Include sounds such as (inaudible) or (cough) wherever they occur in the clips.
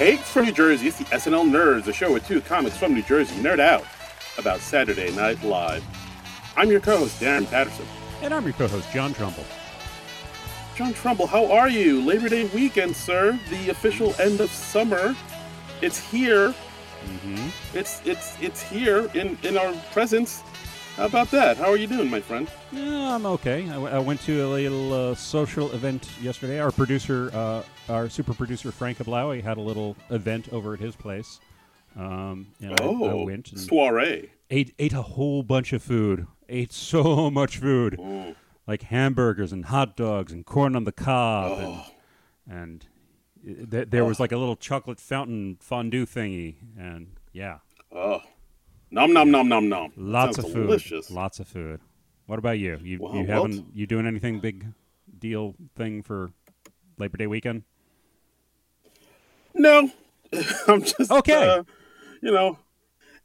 Take from New Jersey, it's the SNL Nerds, a show with two comics from New Jersey nerd out about Saturday Night Live. I'm your co-host, Darren Patterson. And I'm your co-host, John Trumbull. John Trumbull, how are you? Labor Day weekend, sir. The official end of summer. It's here. Mm-hmm. It's it's it's here in in our presence. How about that? How are you doing, my friend? Yeah, I'm okay. I, w- I went to a little uh, social event yesterday. Our producer, uh, our super producer Frank Ablaui, had a little event over at his place. Um, and I- I, Oh, went and soiree. ate ate a whole bunch of food. Ate (laughs) so much food, Mm. like hamburgers and hot dogs and corn on the cob, Oh. and and uh, th- there was like a little chocolate fountain fondue thingy, and yeah, Oh, nom nom nom nom nom. Lots of food. Delicious. Lots of food. What about you? You Well, you well, haven't you doing anything big deal thing for Labor Day weekend? No, (laughs) I'm just Okay. uh, you know,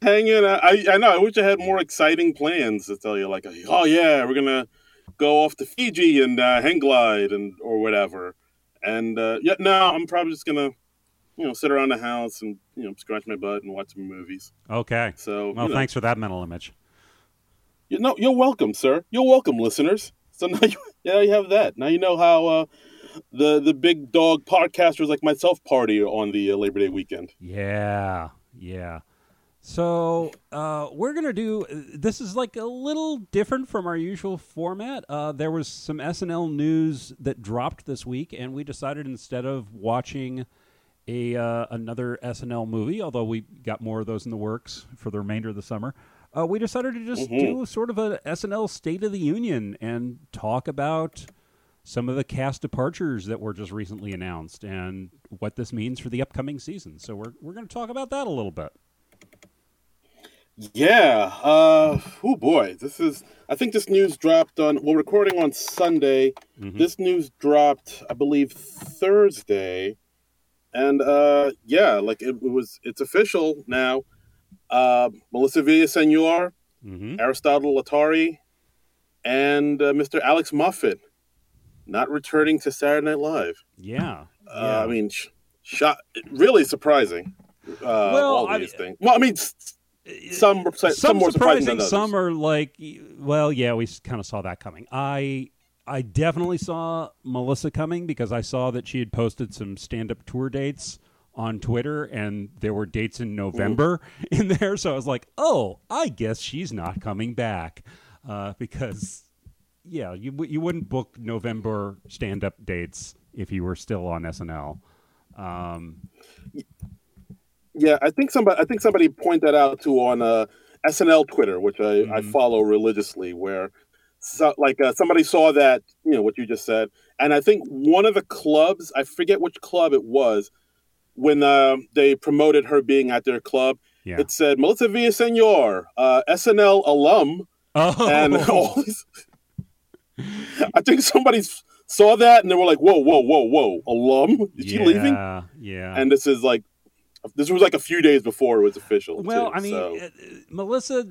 hanging. I I know. I wish I had more exciting plans to tell you. Like, oh yeah, we're gonna go off to Fiji and uh, hang glide and or whatever. And uh, yeah, no, I'm probably just gonna, you know, sit around the house and you know scratch my butt and watch some movies. Okay. So Well, you know, thanks for that mental image. You know, you're welcome, sir. You're welcome, listeners. So now you, (laughs) yeah, you have that. Now you know how uh, the the big dog podcasters like myself party on the uh, Labor Day weekend. Yeah. Yeah. So uh, we're gonna do. This is like a little different from our usual format. Uh, there was some SNL news that dropped this week, and we decided instead of watching a uh, another SNL movie, although we got more of those in the works for the remainder of the summer, uh, we decided to just do sort of a SNL State of the Union and talk about some of the cast departures that were just recently announced and what this means for the upcoming season. So we're we're going to talk about that a little bit. Yeah. Uh, oh boy, this is. I think this news dropped on. Well, recording on Sunday. Mhm. This news dropped, I believe, Thursday, and uh, yeah, like it, it was. It's official now. Uh, Melissa Villasenor, Mm-hmm. Aristotle Athari, and uh, Mr. Alex Moffat not returning to Saturday Night Live. Yeah. Uh, yeah. I mean, sh- shot really surprising. Uh, Well, all I these mean- things. Well, I mean, s- some some, some more surprising, surprising, some are like, well, yeah, we kind of saw that coming. I I definitely saw Melissa coming because I saw that she had posted some stand-up tour dates on Twitter, and there were dates in November (laughs) in there. So I was like, oh, I guess she's not coming back uh, because, yeah, you you wouldn't book November stand-up dates if you were still on SNL. Um, Yeah, I think somebody I think somebody pointed that out too on uh, SNL Twitter, which I, I Mhm. follow religiously, where so, like uh, somebody saw that you know what you just said, and I think one of the clubs I forget which club it was when uh, they promoted her being at their club. yeah. It said Melissa Villasenor, uh, SNL alum, oh, and (laughs) all these. I think somebody saw that and they were like, "Whoa, whoa, whoa, whoa! Alum? Is she leaving?" Yeah, yeah. And this is like, this was like a few days before it was official. Well, too, I mean, so- uh, Melissa,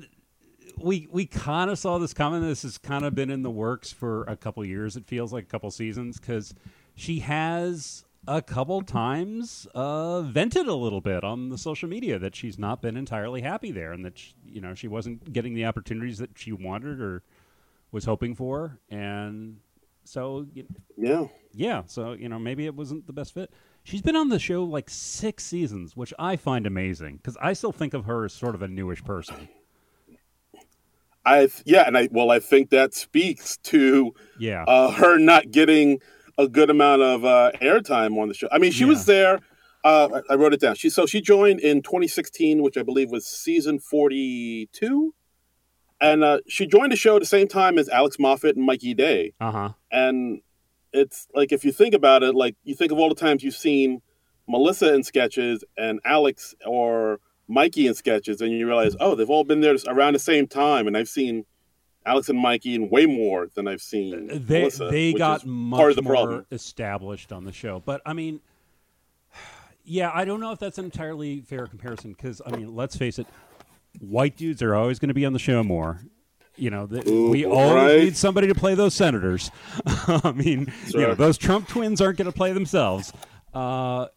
we we kind of saw this coming. This has kind of been in the works for a couple years. It feels like a couple seasons because she has a couple times uh, vented a little bit on the social media that she's not been entirely happy there, and that sh you know she wasn't getting the opportunities that she wanted or was hoping for, and so yeah, yeah, so you know maybe it wasn't the best fit. She's been on the show like six seasons, which I find amazing because I still think of her as sort of a newish person. I yeah, and I well, I think that speaks to Yeah, uh, her not getting a good amount of uh, airtime on the show. I mean, she Yeah. was there. Uh, I I wrote it down. She so she joined in 2016, which I believe was season 42, and uh, she joined the show at the same time as Alex Moffat and Mikey Day. uh huh. and it's like if you think about it like you think of all the times you've seen melissa in sketches and alex or mikey in sketches and you realize oh they've all been there around the same time and i've seen alex and mikey in way more than i've seen They melissa they got much part of the more problem established on the show, but I mean, (sighs) yeah, I don't know if that's an entirely fair comparison because I mean, let's face it, white dudes are always going to be on the show more. You know, the, Ooh, we always right. need somebody to play those senators. (laughs) I mean, you know, those Trump twins aren't going to play themselves. Uh,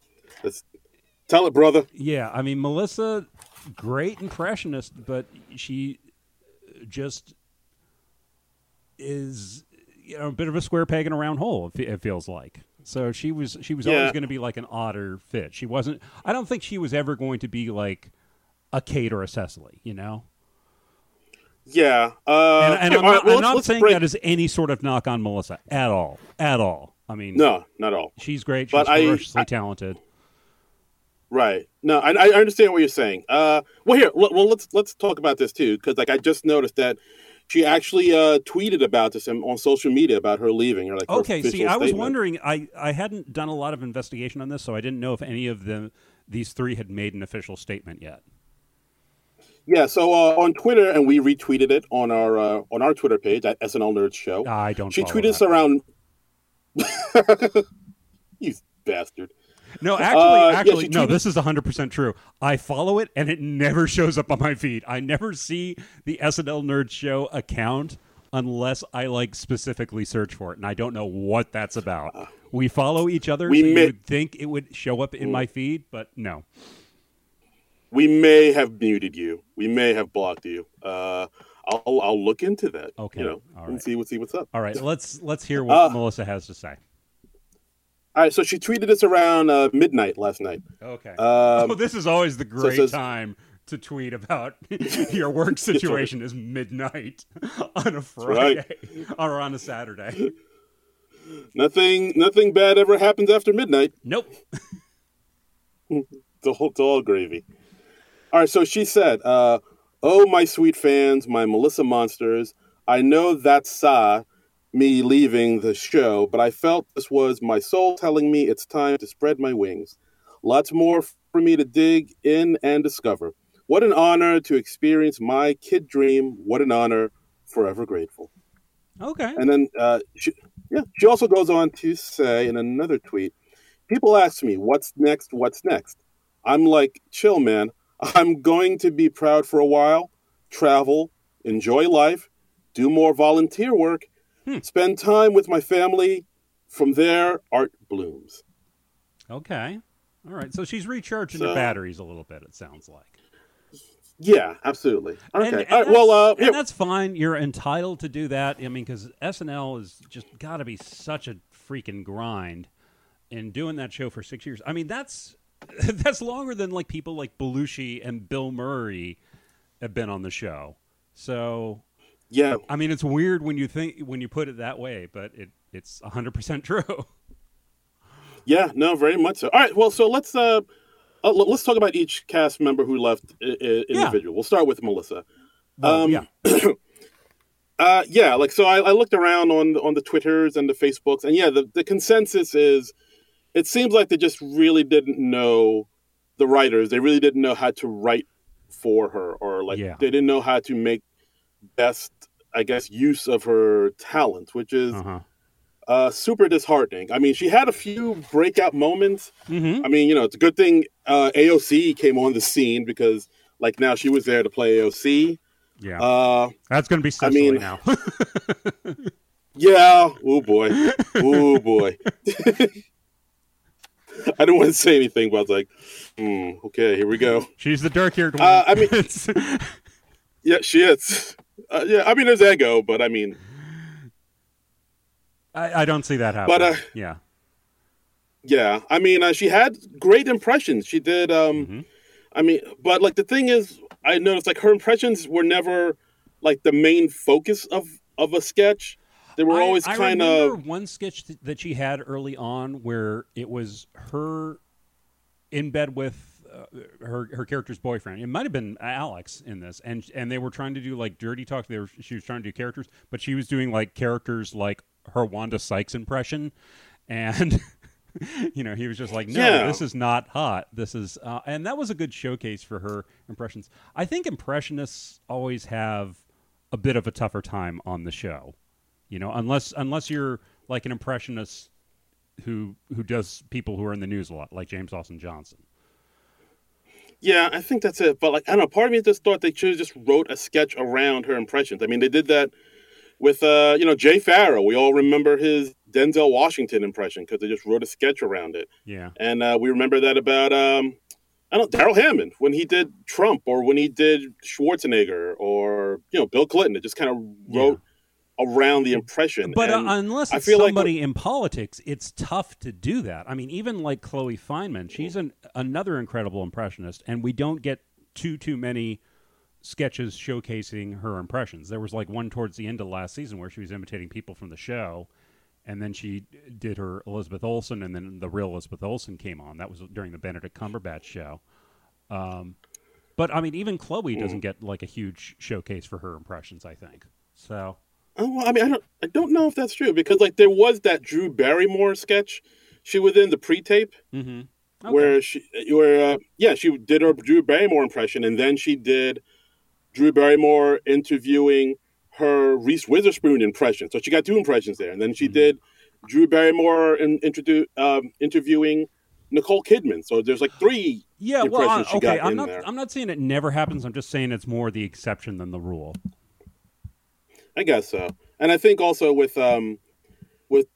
That's, Tell it, brother. Yeah, I mean Melissa, great impressionist, but she just is you know a bit of a square peg in a round hole. It, it feels like. So she was she was Yeah. always going to be like an odder fit. She wasn't. I don't think she was ever going to be like a Kate or a Cecily. You know. Yeah. Uh, And, and yeah, I'm not, right, well, I'm not saying break- that as any sort of knock on Melissa at all. At all. I mean, No, not at all. she's great. She's But ferociously I- talented. Right. No, I, I understand what you're saying. Uh, well, here, l- well, let's let's talk about this too, because like I just noticed that she actually uh, tweeted about this on, social media about her leaving. Or like Okay, see, I was wondering. I, I hadn't done a lot of investigation on this, so I didn't know if any of them these three had made an official statement yet. Yeah. So uh, on Twitter, and we retweeted it on our uh, on our Twitter page at SNL Nerds Show. I don't. she tweeted us around. (laughs) you bastard. No, actually, Uh, actually, she no. This is hundred percent true. I follow it, and it never (laughs) shows up on my feed. I never see the SNL Nerd Show account unless I like specifically search for it, and I don't know what that's about. We follow each other, We so you may- would think it would show up in my feed, but no. We may have muted you. We may have blocked you. Uh, I'll I'll look into that. Okay, You know, and see what see what's up. All right, (laughs) let's let's hear what Uh, Melissa has to say. All right. So she tweeted us around uh, midnight last night. Okay. Um, oh, this is always the great says- time to tweet about (laughs) your work situation is midnight (laughs) on a right. Friday (laughs) or on a Saturday. Nothing nothing bad ever happens after midnight. Nope. It's all, it's all gravy. All right, so she said, uh, "Oh, my sweet fans, my Melissa monsters. I know that saw me leaving the show, but I felt this was my soul telling me it's time to spread my wings. Lots more for me to dig in and discover. What an honor to experience my kid dream. What an honor. Forever grateful." Okay. And then, uh, she, yeah, she also goes on to say in another tweet, people ask me, what's next? What's next? I'm like, chill, man. I'm going to be proud for a while, travel, enjoy life, do more volunteer work, Hmm. spend time with my family. From there, art blooms. Okay. All right. So she's recharging her So- batteries a little bit. It sounds like. Yeah, absolutely. Okay. And, and right, well, uh, that's, and that's fine. You're entitled to do that. I mean, because SNL is just got to be such a freaking grind in doing that show for six years. I mean, that's (laughs) that's longer than like people like Belushi and Bill Murray have been on the show. So, yeah, I mean, it's weird when you think when you put it that way, but it it's 100 percent (laughs) true. Yeah, no, very much so. All right, well, so let's uh, uh let's talk about each cast member who left I- I- individual. We'll start with Melissa. Well, Um, yeah. (clears throat) Uh, yeah, like so, I, I looked around on on the Twitters and the Facebooks, and yeah, the the consensus is, it seems like they just really didn't know the writers. They really didn't know how to write for her, or like Yeah. they didn't know how to make best, I guess, use of her talent, which is Uh-huh. uh, super disheartening. I mean, she had a few breakout moments. Mm-hmm. I mean, you know, it's a good thing uh, AOC came on the scene because, like, now she was there to play AOC. Yeah. Uh, That's going to be Cecily mean- now. (laughs) yeah. Oh boy. Oh boy. (laughs) I didn't want to say anything, but I was like, hmm, okay, here we go. She's the dark-haired one. Uh, I mean- (laughs) Yeah, she is. Uh, yeah, I mean, there's ego, but I mean, I, I don't see that happening. But, uh, yeah. yeah, I mean, uh, she had great impressions. She did. Um, Mhm. I mean, but like the thing is, I noticed like her impressions were never like the main focus of of a sketch. They were I- always kind of one sketch th- that she had early on where it was her in bed with uh, her her character's boyfriend. It might have been Alex in this, and and they were trying to do like dirty talk. They were she was trying to do characters, but she was doing like characters like her Wanda Sykes impression, and. (laughs) You know, he was just like, "No, Yeah. this is not hot. This is," uh, and that was a good showcase for her impressions. I think impressionists always have a bit of a tougher time on the show you know unless unless you're like an impressionist who who does people who are in the news a lot like james austin johnson yeah. I think that's it. But like I don't know, part of me just thought they should have just wrote a sketch around her impressions. I mean, they did that with uh, you know Jay Pharoah. We all remember his Denzel Washington impression because they just wrote a sketch around it. yeah And uh, we remember that about um, I don't Darrell Hammond when he did Trump or when he did Schwarzenegger or you know Bill Clinton. It just kind of wrote around the impression. But uh, unless I it's feel like somebody in politics, it's tough to do that. I mean, even like Chloe Fineman, she's an, another incredible impressionist, and we don't get too too many sketches showcasing her impressions. There was like one towards the end of last season where she was imitating people from the show, and then she did her Elizabeth Olsen, and then the real Elizabeth Olsen came on. That was during the Benedict Cumberbatch show. Um, but I mean, even Chloe Mm. doesn't get like a huge showcase for her impressions. I think so. Oh, well, I mean, I don't, I don't know if that's true because like there was that Drew Barrymore sketch she was in the pre-tape Mm-hmm. where she, where uh, yeah, she did her Drew Barrymore impression, and then she did Drew Barrymore interviewing her Reese Witherspoon impression. So she got two impressions there, and then she Mhm. did Drew Barrymore in, introdu- um, interviewing Nicole Kidman. So there's like three. Yeah, well, uh, okay. I'm not. there. I'm not saying it never happens. I'm just saying it's more the exception than the rule. I guess so. And I think also with um with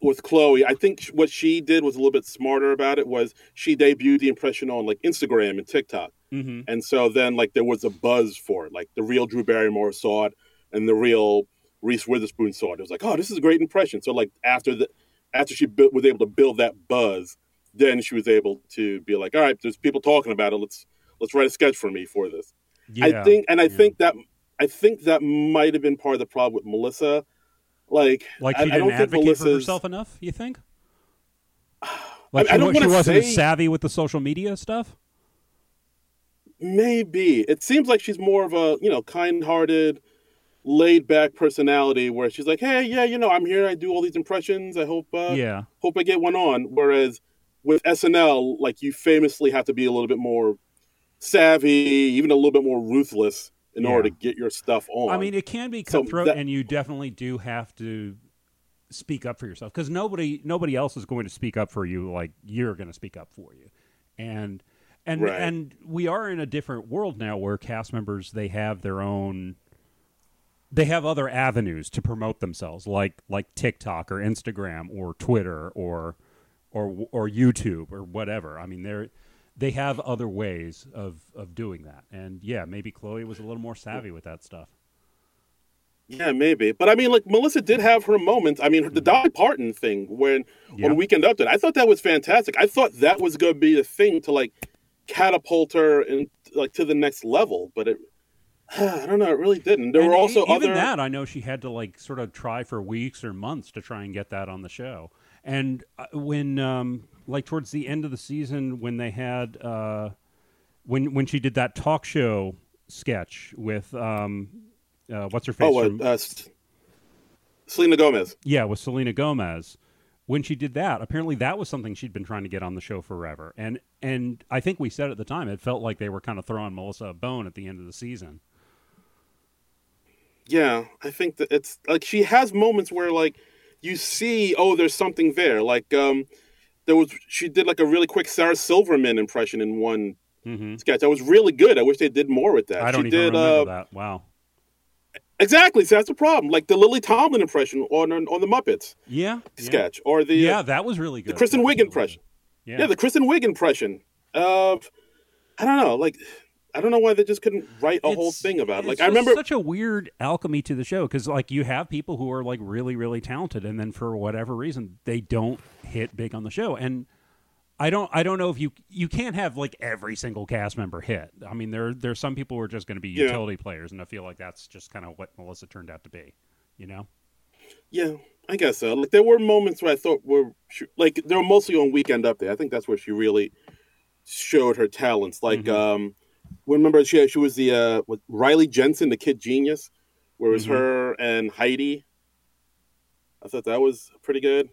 with Chloe, I think what she did was a little bit smarter about it. Was she debuted the impression on like Instagram and TikTok, Mm-hmm. and so then like there was a buzz for it. Like the real Drew Barrymore saw it, and the real Reese Witherspoon saw it. It was like, oh, this is a great impression. So like after the after she bu- was able to build that buzz, then she was able to be like, all right, there's people talking about it. Let's let's write a sketch for me for this. Yeah, I think, and I yeah. think that I think that might have been part of the problem with Melissa. Like, like I, she I don't didn't think advocate for herself enough. You think? (sighs) Like I she, don't wa- she wasn't say- savvy with the social media stuff. Maybe it seems like she's more of a you know kind-hearted, laid-back personality where she's like, hey, yeah, you know, I'm here. I do all these impressions. I hope uh, yeah, hope I get one on. Whereas with SNL, like you famously have to be a little bit more savvy, even a little bit more ruthless in Yeah. order to get your stuff on. I mean, it can be So cutthroat, that- and you definitely do have to speak up for yourself because nobody nobody else is going to speak up for you like you're going to speak up for you, and and Right. and we are in a different world now where cast members they have their own they have other avenues to promote themselves like like TikTok or Instagram or Twitter or or or YouTube or whatever. I mean, they're they have other ways of of doing that. And yeah, maybe Chloe was a little more savvy with that stuff. Yeah, maybe. But I mean, like Melissa did have her moments. I mean, the Dolly Parton thing when Yeah. on Weekend Update, I thought that was fantastic. I thought that was going to be the thing to like catapult her and like to the next level. But it, (sighs) I don't know, it really didn't. There And were also even other. that I know she had to like sort of try for weeks or months to try and get that on the show. And uh, when um, like towards the end of the season when they had uh, when when she did that talk show sketch with um, uh, what's her face oh, from uh, Selena Gomez. Yeah, with Selena Gomez. When she did that, apparently that was something she'd been trying to get on the show forever. And and I think we said at the time it felt like they were kind of throwing Melissa a bone at the end of the season. Yeah, I think that it's like she has moments where like you see, oh, there's something there. Like um, there was she did like a really quick Sarah Silverman impression in one hmm sketch. That was really good. I wish they did more with that. I don't she even did, remember uh, that. Wow. Exactly. So that's the problem. Like the Lily Tomlin impression on on the Muppets Yeah. Yeah. sketch, or the Yeah, that was really good. the Kristen Wiig impression. good. Yeah. Yeah. the Kristen Wiig impression of I don't know. Like I don't know why they just couldn't write a whole thing about. it. Like it's I remember. such a weird alchemy to the show because like you have people who are like really really talented and then for whatever reason they don't hit big on the show and I don't I don't know if you you can't have like every single cast member hit. I mean there there's some people who are just going to be Yeah. utility players and I feel like that's just kind of what Melissa turned out to be, you know. Yeah, I guess so. Like there were moments where I thought were like they were mostly on Weekend Update. I think that's where she really showed her talents. Like Mhm. um, remember she she was the uh with Riley Jensen, the Kid Genius, where it was Mhm. her and Heidi. I thought that was pretty good.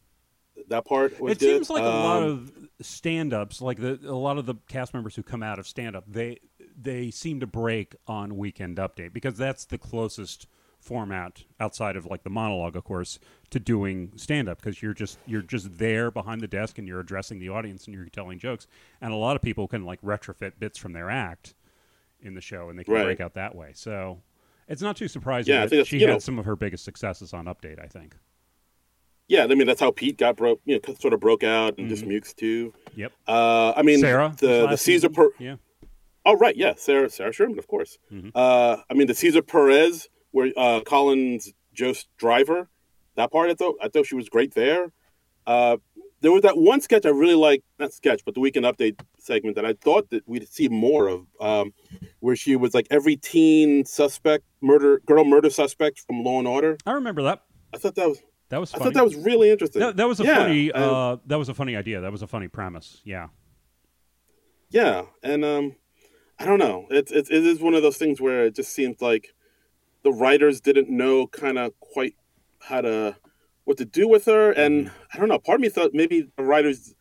That part was it good. seems like a lot Um, of stand-ups like the a lot of the cast members who come out of stand-up they they seem to break on weekend update because that's the closest format outside of like the monologue of course to doing stand-up because you're just you're just there behind the desk and you're addressing the audience and you're telling jokes and a lot of people can like retrofit bits from their act in the show and they can Right. break out that way so it's not too surprising Yeah, I that think she had know- some of her biggest successes on update i think yeah, I mean that's how Pete got broke, you know, sort of broke out, and just Mukes too. Yep. Uh, I mean, Sarah, the the Caesar per. Yeah. Oh right, yeah, Sarah Sarah Sherman, of course. Uh, I mean the Caesar Perez, where uh, Collins Jost Driver, that part I thought I thought she was great there. Uh, there was that one sketch I really liked, not sketch, but the weekend update segment that I thought that we'd see more of, um, where she was like every teen suspect, murder girl murder suspect from Law and Order. I remember that. I thought that was That was I thought that was really interesting. that, that was a Yeah, funny. and- Uh, that was a funny idea. That was a funny premise. Yeah. Yeah, and um, I don't know. It's it's it is one of those things where it just seems like the writers didn't know kind of quite how to what to do with her, and I don't know. Part of me thought maybe the writers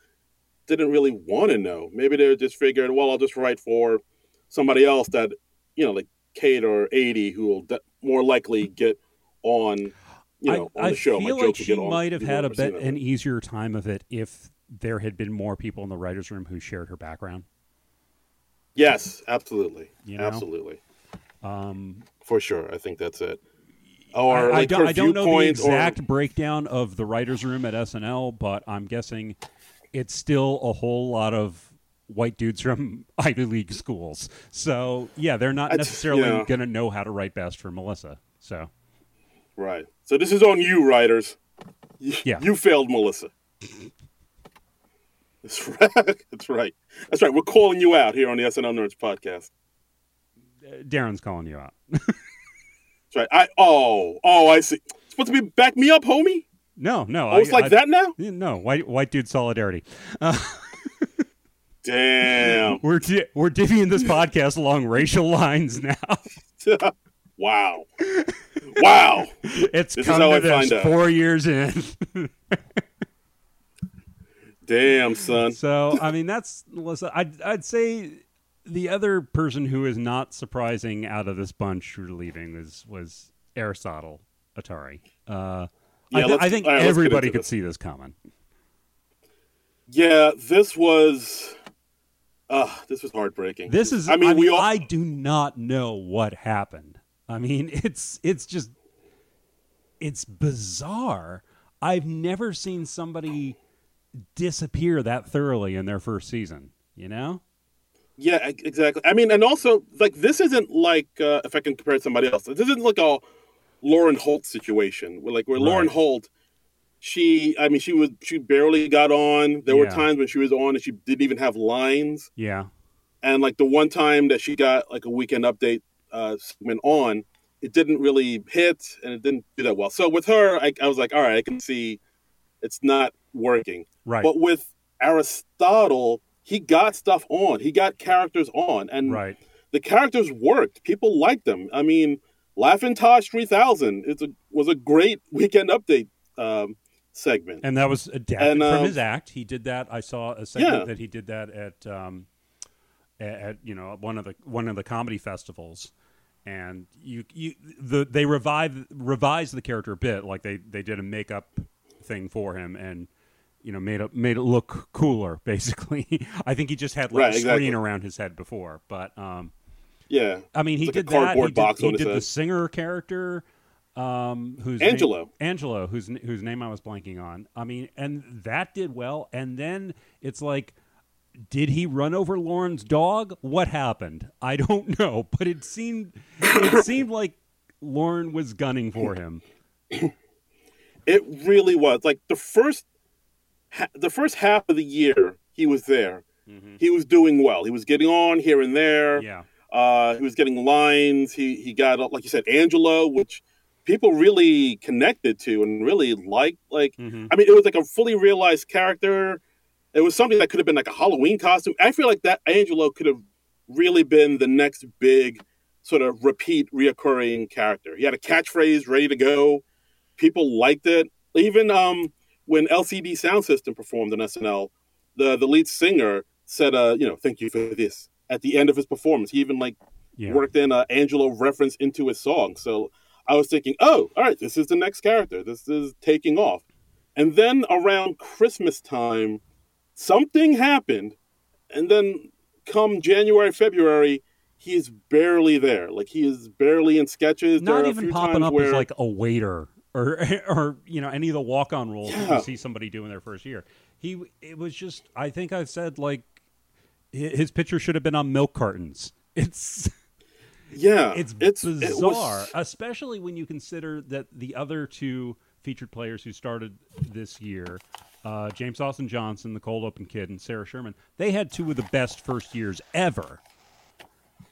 didn't really want to know. Maybe they just figured, well, I'll just write for somebody else that you know, like Kate or Aidy, who will de- more likely get on. You know, I, on I the show, feel like she might have had a bit an easier time of it if there had been more people in the writers' room who shared her background. Yes, absolutely, You know? absolutely, Um, for sure. I think that's it. Or I, I don't, I don't know the viewpoint or- exact breakdown of the writers' room at SNL, but I'm guessing it's still a whole lot of white dudes from (laughs) Ivy League schools. So yeah, they're not necessarily yeah. going to know how to write best for Melissa. So Right. So this is on you, writers. You, Yeah. You failed, Melissa. (laughs) That's right. That's right. That's right. We're calling you out here on the SNL Nerds podcast. Darren's calling you out. (laughs) Right. I oh oh I see. Supposed to be back me up, homie. no, no, Oh, it's I- like I- that now. No, white white dude solidarity. Uh, Damn. (laughs) We're di- we're divvying this podcast along racial lines now. (laughs) wow. Wow. It's This is come to this four years in. Damn, son. So I mean, that's Melissa. I'd I'd say the other person who is not surprising out of this bunch who are leaving was was Aristotle Athari. Uh, I, Yeah, thi- let's- I think right, everybody could this. see this coming. Yeah, this was. Uh, this was heartbreaking. This is. I mean, we all. I do not know what happened. I mean, (laughs) it's it's just it's bizarre. I've never seen somebody disappear that thoroughly in their first season. You know? Yeah, exactly. I mean, and also like this isn't like uh, if I can compare it to somebody else. This isn't like a Lauren Holt situation where like where Lauren Holt, she I mean she was she barely got on. There were times when she was on and she didn't even have lines. Yeah. And like the one time that she got like a weekend update uh, segment on, it didn't really hit and it didn't do that well. So with her, I, I was like, all right, I can see it's not working. Right. But with Aristotle, he got stuff on. He got characters on, and right. the characters worked. People liked them. I mean, Laughing Tosh 3000 it's a, was a great (laughs) weekend update um, segment. and that was adapted And, from um, his act. He did that. I saw a segment Yeah. that he did that at, um, at, you know one of the one of the comedy festivals, and you you the they revived revised the character a bit, like they they did a makeup thing for him and. You know, made it made it look cooler. (laughs) Basically, I think he just had like Right, a screen exactly. around his head before. But um, yeah. I mean, he like did that. He did, he did the singer character, um, who's Angelo. Angelo, whose whose name I was blanking on. I mean, and that did well. And then it's like, did he run over Lorne's dog? What happened? I don't (laughs) know, but it seemed it (coughs) seemed like Lorne was gunning for him. (coughs) It really was. Like the first the first half of the year he was there. He was doing well. He was getting on here and there. Yeah, Uh, he was getting lines. He he got like you said, Angelo, which people really connected to and really liked. Like, Mhm. I mean, it was like a fully realized character. It was something that could have been like a Halloween costume. I feel like that Angelo could have really been the next big sort of repeat, reoccurring character. He had a catchphrase ready to go. People liked it. Even um, when LCD Soundsystem performed on SNL, the the lead singer said, uh, "You know, thank you for this." At the end of his performance, he even like yeah. worked in an Angelo reference into his song. So I was thinking, oh, all right, this is the next character. This is taking off. And then around Christmas time, something happened. And then come January, February, he is barely there. Like he is barely in sketches. Not even popping up where, as like a waiter or (laughs) or you know any of the walk on roles that Yeah. you see somebody do in their first year. He it was just I think I've said like his picture should have been on milk cartons. (laughs) It's Yeah, it's, it's bizarre, It was, especially when you consider that the other two featured players who started this year, uh, James Austin Johnson, the cold open kid, and Sarah Sherman, they had two of the best first years ever.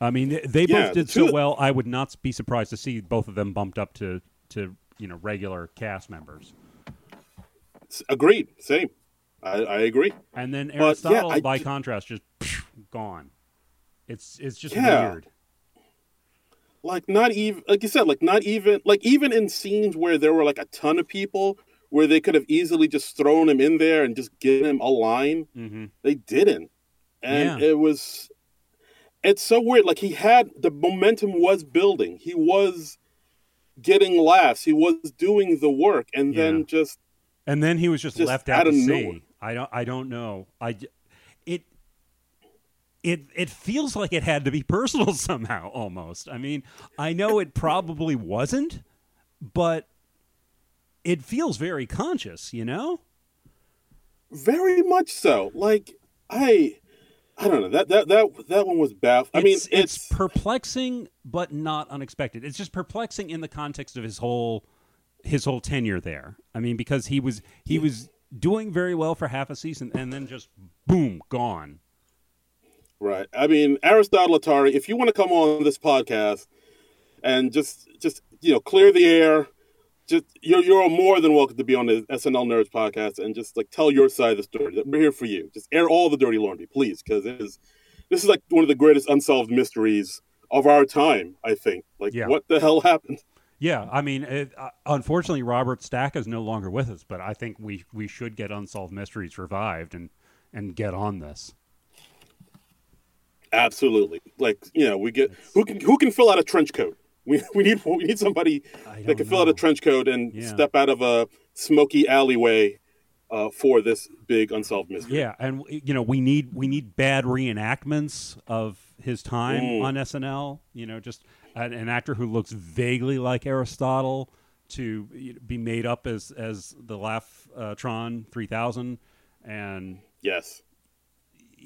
I mean, they, they Yeah, both did so well. I would not be surprised to see both of them bumped up to to you know regular cast members. agreed. Same. I, I agree. And then But, yeah, Aristotle, by ju- contrast, just gone. It's it's just Yeah. weird. Like not even like you said, like not even like even in scenes where there were like a ton of people where they could have easily just thrown him in there and just given him a line. hmm They didn't. And Yeah. it was it's so weird. Like he had the momentum was building. He was getting laughs. He was doing the work and Yeah. then just And then he was just, Just left out out to of sea. nowhere. I don't. I don't know. I it it it feels like it had to be personal (laughs) somehow. Almost. I mean, I know it probably wasn't, but it feels very conscious. You know. very much so. Like I I don't know. That that that that one was baffling. I mean, it's, it's, it's perplexing, but not unexpected. It's just perplexing in the context of his whole his whole tenure there. I mean, because he was he was doing very well for half a season, and then just boom, gone. Right. I mean, Aristotle Athari, if you want to come on this podcast and just just you know clear the air, just you're you're more than welcome to be on the SNL Nerds podcast and just like tell your side of the story. We're here for you. Just air all the dirty laundry, please, because it is this is like one of the greatest unsolved mysteries of our time. I think. Like, Yeah. what the hell happened? Yeah, I mean, it, uh, unfortunately, Robert Stack is no longer with us, but I think we we should get Unsolved Mysteries revived and and get on this. Absolutely. Like you know, we get who can who can fill out a trench coat. We, we need we need somebody that can fill out a trench coat and Yeah. step out of a smoky alleyway uh, for this big unsolved mystery. Yeah, and you know we need we need bad reenactments of his time Mm. on SNL. You know, just an, an actor who looks vaguely like Aristotle to be made up as as the Laugh uh, Tron three thousand, and Yes.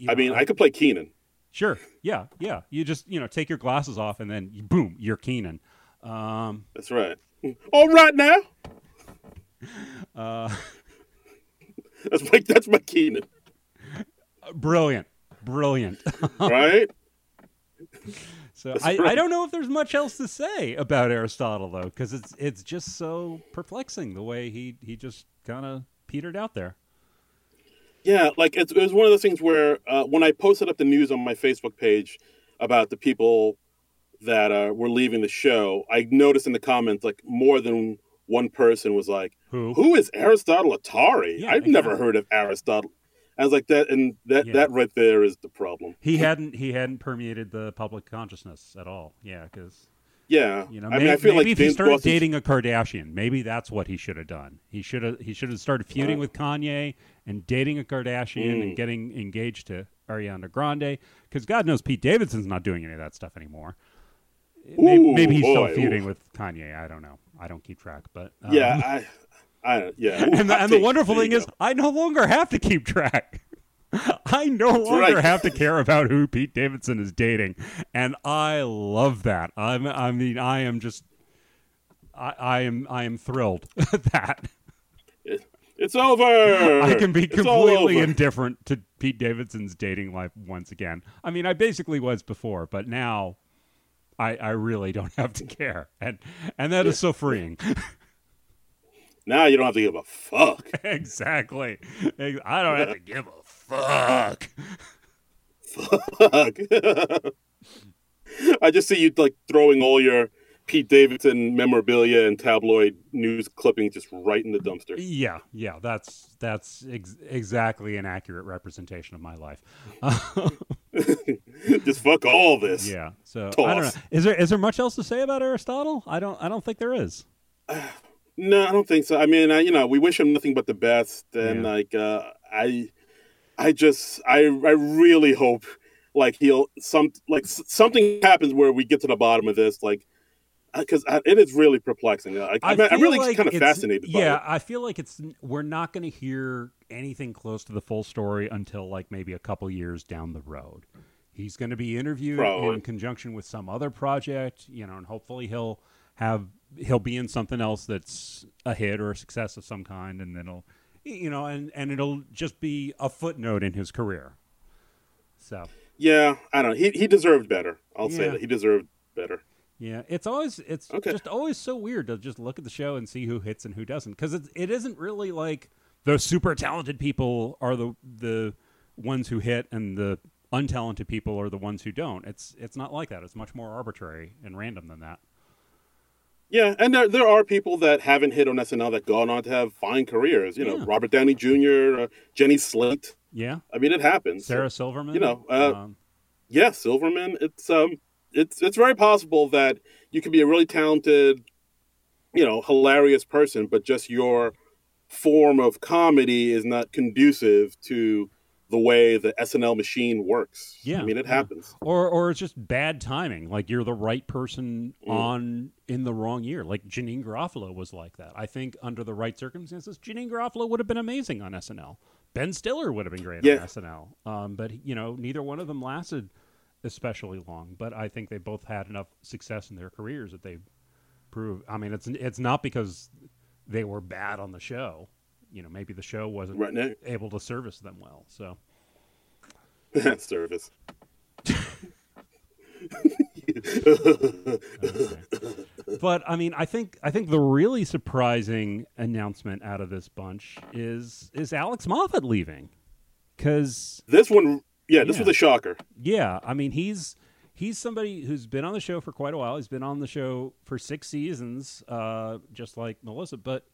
I mean, know, I could play Kenan. Sure, yeah, yeah. You just you know take your glasses off and then boom, you're Kenan. Um, That's right. All right now. (laughs) uh, (laughs) That's my that's my Kenan. brilliant, brilliant. (laughs) Right? So That's I, I don't know if there's much else to say about Aristotle though, because it's it's just so perplexing the way he he just kind of petered out there. Yeah, like it's, it was one of those things where uh, when I posted up the news on my Facebook page about the people that uh, were leaving the show, I noticed in the comments like more than one person was like, Who? "Who is Aristotle Athari? Yeah, I've never heard of Aristotle." I was like that, and that Yeah. that right there is the problem. He hadn't he hadn't permeated the public consciousness at all. Yeah, because Yeah, you know I may- mean, I feel maybe like if he started dating a Kardashian, maybe that's what he should have done. He should have he should have started feuding Uh. with Kanye and dating a Kardashian Mm. and getting engaged to Ariana Grande. Because God knows Pete Davidson's not doing any of that stuff anymore. maybe, Ooh, maybe he's boy, still feuding ooh. with Kanye. I don't know. I don't keep track, but um, Yeah, I, I, yeah. Ooh, (laughs) and the, and the wonderful thing is, go. I no longer have to keep track. (laughs) I no longer right. have to (laughs) care about who Pete Davidson is dating, and I love that. I'm, I mean, I am just, I, I am, I am thrilled at (laughs) that. It- it's over. I can be It's completely indifferent to Pete Davidson's dating life once again. I mean, I basically was before, but now I, I really don't have to care, and and that is so freeing. Now you don't have to give a fuck. exactly. I don't have to give a fuck. Fuck. (laughs) I just see you like throwing all your Pete Davidson memorabilia and tabloid news clippings just right in the dumpster. Yeah, yeah, that's that's ex- exactly an accurate representation of my life. (laughs) just fuck all this. yeah, so I don't know. Is there is there much else to say about Aristotle? I don't I don't think there is. (sighs) No, I don't think so. I mean, I, you know, we wish him nothing but the best, and Yeah. like, uh, I, I just, I, I really hope, like, he'll some, like, s- something happens where we get to the bottom of this. Like, uh, because uh, it is really perplexing. Uh, I, I, am really like kind of fascinated. Yeah, it. I feel like it's we're not going to hear anything close to the full story until like maybe a couple years down the road. He's going to be interviewed Probably. in conjunction with some other project, you know, and hopefully he'll have he'll be in something else that's a hit or a success of some kind, and then it'll, you know, and and it'll just be a footnote in his career. So yeah, I don't. know. He he deserved better. I'll yeah. say that he deserved better. Yeah, it's always it's okay. just always so weird to just look at the show and see who hits and who doesn't because it it isn't really like the super talented people are the the ones who hit and the untalented people are the ones who don't. It's it's not like that. It's much more arbitrary and random than that. Yeah, and there there are people that haven't hit on SNL that gone on to have fine careers. You know, yeah. Robert Downey Jr., uh, Jenny Slate. Yeah, I mean it happens. Sarah Silverman. You know, uh, um, yeah, Silverman. It's um it's it's very possible that you could be a really talented, you know, hilarious person, but just your form of comedy is not conducive to the way the SNL machine works. Yeah, I mean it yeah. happens. Or or it's just bad timing. Like you're the right person mm. on in the wrong year. Like Janeane Garofalo was like that. I think under the right circumstances, Janeane Garofalo would have been amazing on SNL. Ben Stiller would have been great yeah. on SNL. Um, but you know, neither one of them lasted especially long. But I think they both had enough success in their careers that they proved. I mean, it's it's not because they were bad on the show. You know, maybe the show wasn't right able to service them well. So that (laughs) service. okay. (laughs) But I mean, I think I think the really surprising announcement out of this bunch is is Alex Moffat leaving because this one yeah, this yeah. was a shocker. Yeah, I mean he's he's somebody who's been on the show for quite a while. He's been on the show for six seasons, uh, just like Melissa, but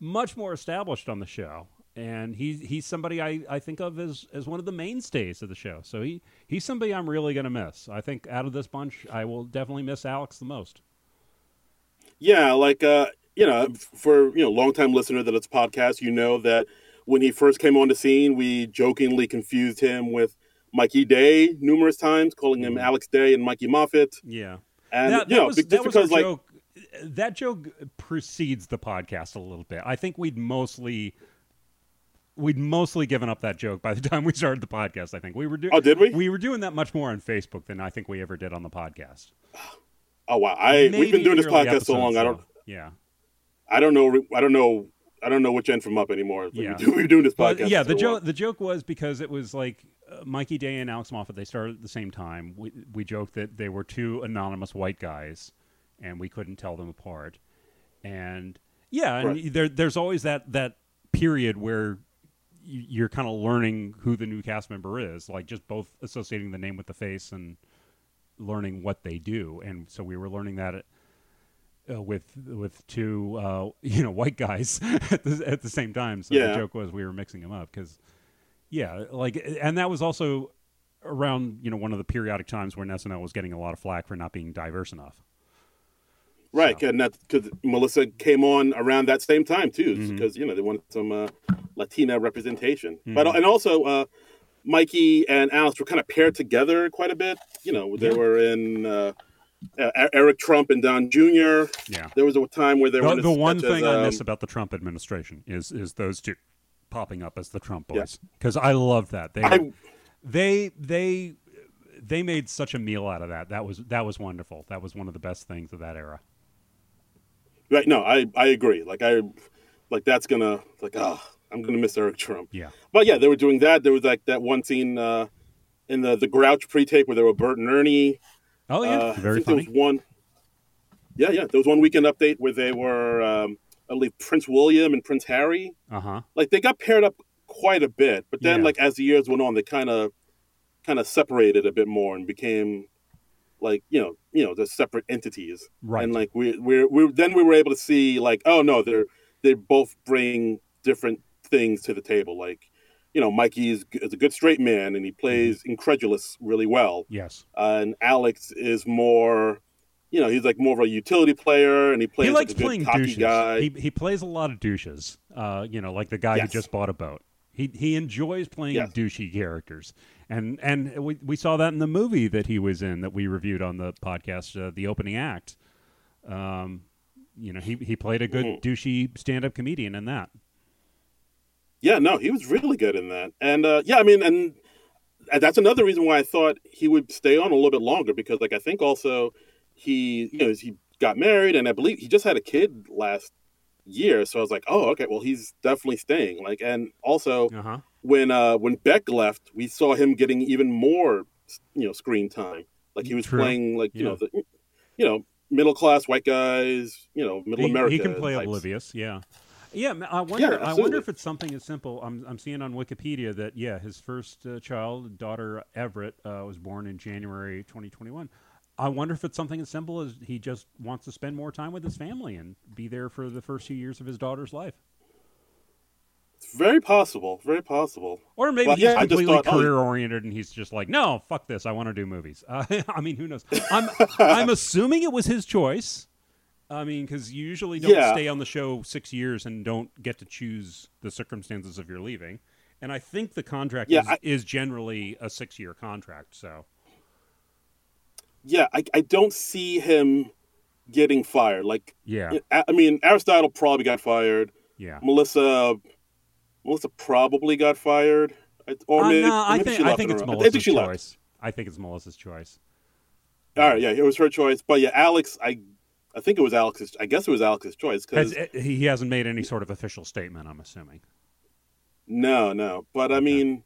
much more established on the show. And he's he's somebody I, I think of as, as one of the mainstays of the show. So he, he's somebody I'm really going to miss. I think out of this bunch, I will definitely miss Alex the most. Yeah, like uh, you know, for you know, longtime listener that it's podcast, you know that when he first came on the scene, we jokingly confused him with Mikey Day numerous times, calling him mm-hmm. Alex Day and Mikey Moffat. Yeah, and that, you know, was, just because like joke, that joke precedes the podcast a little bit. I think we'd mostly we'd mostly given up that joke by the (laughs) time we started the podcast. I think we were doing. Oh, did we? We were doing that much more on Facebook than I think we ever did on the podcast. Oh wow! I Maybe we've been doing this podcast so long. I don't. Yeah. I don't know. I don't know. I don't know which end from up anymore. Yeah. We are doing this podcast. But yeah, the joke. The joke was because it was like uh, Mikey Day and Alex Moffat, they started at the same time. We, we joked that they were two anonymous white guys, and we couldn't tell them apart. And yeah, and right. there, there's always that that period where you're kind of learning who the new cast member is, like just both associating the name with the face and learning what they do. And so we were learning that at, uh, with with two uh, (laughs) you know white guys (laughs) at the, at the same time. So yeah. the joke was we were mixing them up because yeah, like, and that was also around you know one of the periodic times when SNL was getting a lot of flack for not being diverse enough. Right, so. and that's because Melissa came on around that same time too, because mm-hmm. you know they wanted some uh, Latina representation, mm-hmm. but and also uh, Mikey and Alex were kind of paired together quite a bit. You know, they yeah. were in. Uh, Eric Trump and Don Jr. Yeah, there was a time where they the, were. The one thing as, um, I miss about the Trump administration is is those two popping up as the Trump boys because I love that they I, they they they made such a meal out of that. That was that was wonderful. That was one of the best things of that era. Right? No, I I agree. Like I like that's gonna like ah oh, I'm gonna miss Eric Trump. Yeah. But yeah, they were doing that. There was like that one scene uh, in the the Grouch pre-tape where there were Bert and Ernie. Oh yeah, uh, very funny. There was one. Yeah, yeah. There was one weekend update where they were um, I believe Prince William and Prince Harry. Uh huh. Like they got paired up quite a bit, but then yeah. like as the years went on, they kind of kind of separated a bit more and became like you know you know the separate entities. Right. And like we we're, we're then we were able to see like oh no they're they both bring different things to the table like you know, Mikey is, is, a good straight man and he plays mm-hmm. incredulous really well. Yes. Uh, and Alex is more, you know, he's like more of a utility player, and he plays he likes like a playing douches. guy. He he plays a lot of douches. Uh, you know, like the guy yes. who just bought a boat. He he enjoys playing yes. douchey characters, and and we we saw that in the movie that he was in that we reviewed on the podcast, uh, the opening act. Um, you know, he he played a good Mhm. douchey stand-up comedian in that. Yeah, no, he was really good in that. And uh, yeah, I mean, and, that's another reason why I thought he would stay on a little bit longer because, like, I think also he, you know, he got married and I believe he just had a kid last year. So I was like, oh, okay, well, he's definitely staying. Like, and also Uh huh. When uh when Beck left, we saw him getting even more, you know, screen time. Like he was True. playing like you Yeah. know the, you know, middle class white guys, you know, middle He, America. he can play types. oblivious. Yeah. Yeah, I wonder. Yeah, I wonder if it's something as simple. I'm I'm seeing on Wikipedia that yeah, his first uh, child, daughter Everett, uh, was born in January 2021. I wonder if it's something as simple as he just wants to spend more time with his family and be there for the first few years of his daughter's life, It's very possible. Very possible. or maybe Well, he's yeah, completely thought, oh, career oriented and he's just like, no, fuck this, I want to do movies. Uh, (laughs) I mean, who knows? (laughs) I'm I'm assuming it was his choice. I mean, because you usually don't Yeah. stay on the show six years and don't get to choose the circumstances of your leaving. And I think the contract Yeah, is, I- is generally a six-year contract. So Yeah, I, I don't see him getting fired. Like, yeah, I I mean, Aristotle probably got fired. yeah. Melissa, Melissa probably got fired. Or Uh, maybe, no, I think I think it's own. I Melissa's think she left. choice. I think it's Melissa's choice. All right, yeah, it was her choice. But yeah, Alex, I, I think it was Alex's. I guess it was Alex's choice because eh, he hasn't made any sort of official statement. I'm assuming. no, no. But I Okay. mean,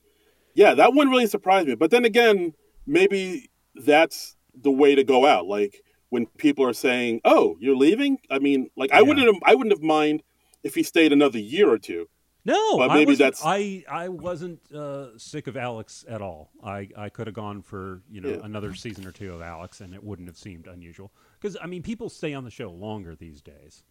yeah, that one really surprised me. But then again, maybe that's the way to go out. Like when people are saying, "Oh, you're leaving," I mean, like I Yeah. wouldn't, have, I wouldn't have mind if he stayed another year or two. No, But maybe wasn't- that's- I I wasn't uh, sick of Alex at all. I, I could have gone for you know Yeah. another season or two of Alex, and it wouldn't have seemed unusual. Because I mean, people stay on the show longer these days.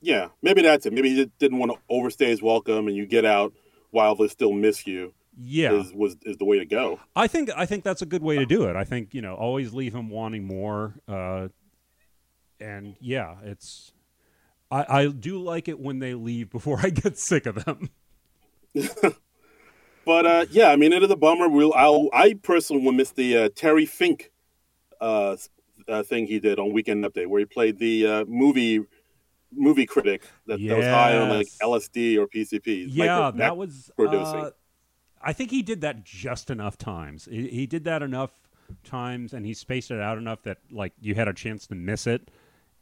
Yeah, maybe that's it. Maybe he didn't want to overstay his welcome, and you get out while they still miss you. Yeah, Is was is the way to go. I think I think that's a good way to do it. I think you know always leave him wanting more. Uh, and yeah, it's I, I do like it when they leave before (laughs) I get sick of them. (laughs) But uh, yeah, I mean, it is a bummer. We'll, I'll, I personally will miss the uh, Terry Fink uh, uh, thing he did on Weekend Update, where he played the uh, movie movie critic that, that was high on like LSD or PCP. Yeah, Micro- that was. producing. Uh, I think he did that just enough times. He, he did that enough times, and he spaced it out enough that like you had a chance to miss it.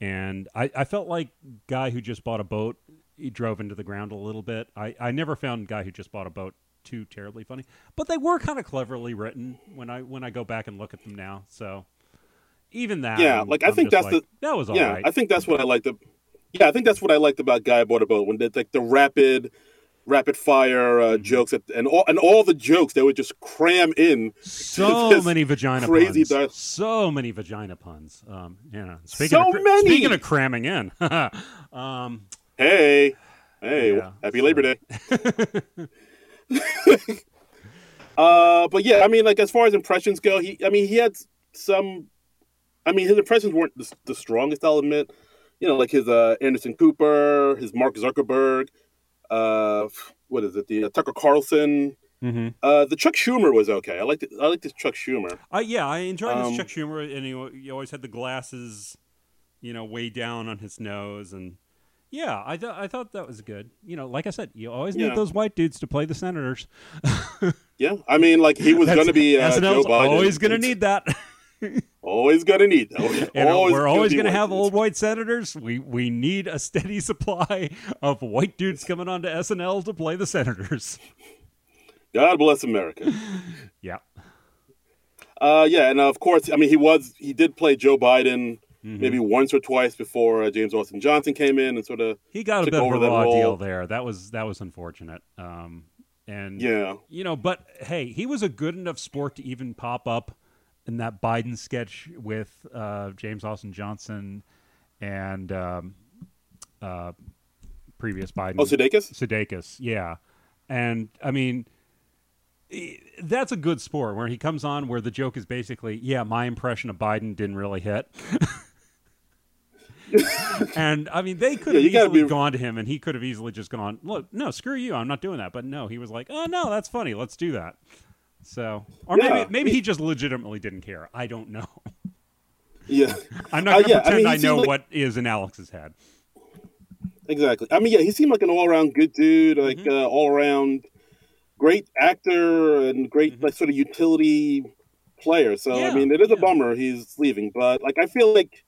And I, I felt like guy who just bought a boat. He drove into the ground a little bit. I, I never found guy who just bought a boat too terribly funny, but they were kind of cleverly written when I when I go back and look at them now. So even that, Yeah, I'm- like, I I'm think that's like, the- that was all yeah, right. I think that's what I liked. The, yeah, I think that's what I liked about Guy Bought a Boat when they like the rapid, rapid fire uh, Mm-hmm. jokes at, and all and all the jokes they would just cram in. So (laughs) many vagina crazy puns. di- so many vagina puns. Um, yeah. Speaking So of, many! Speaking of cramming in, (laughs) um, Hey, hey, Yeah, happy so- Labor Day. (laughs) uh, but yeah, I mean, like as far as impressions go, he, I mean, he had some. I mean, his impressions weren't the, the strongest. I'll admit. You know, like his uh, Anderson Cooper, his Mark Zuckerberg, uh, what is it? The uh, Tucker Carlson. Uh, the Chuck Schumer was okay. I liked it. I liked this Chuck Schumer. I, yeah, I enjoyed Um, his Chuck Schumer, and he, he always had the glasses, you know, way down on his nose, and yeah, I th- I thought that was good. You know, like I said, you always need Yeah. those white dudes to play the senators. (laughs) Yeah, I mean, like he was going to be uh, Joe Biden. always going to need that. (laughs) Always going to need. (laughs) Always, And uh, we're always to have dudes. old white senators. We we need a steady (laughs) supply of white dudes coming onto SNL to play the senators. God bless America. (laughs) Yeah. Uh, yeah, and uh, of course, I mean, he was he did play Joe Biden Mm-hmm. maybe once or twice before uh, James Austin Johnson came in and sort of He got a bit of a raw role. deal there. That was that was unfortunate. Um, and yeah, you know, but hey, he was a good enough sport to even pop up in that Biden sketch with uh, James Austin Johnson and um, uh, previous Biden. Oh, Sudeikis. Sudeikis, yeah. And I mean, that's a good sport where he comes on where the joke is basically, yeah, my impression of Biden didn't really hit. (laughs) and I mean, they could have gotta easily be- gone to him and he could have easily just gone, look, no, screw you, I'm not doing that. But no, he was like, oh, no, that's funny, let's do that. So, or Yeah. maybe maybe he just legitimately didn't care. I don't know. (laughs) Yeah, I'm not Uh, going to yeah, I pretend mean, I, know like- what is in Alex's head. exactly. I mean, yeah, he seemed like an all-around good dude, like Mhm. uh, all-around great actor and great Mhm. like sort of utility player. So Yeah, I mean, it is a bummer he's leaving, but like I feel like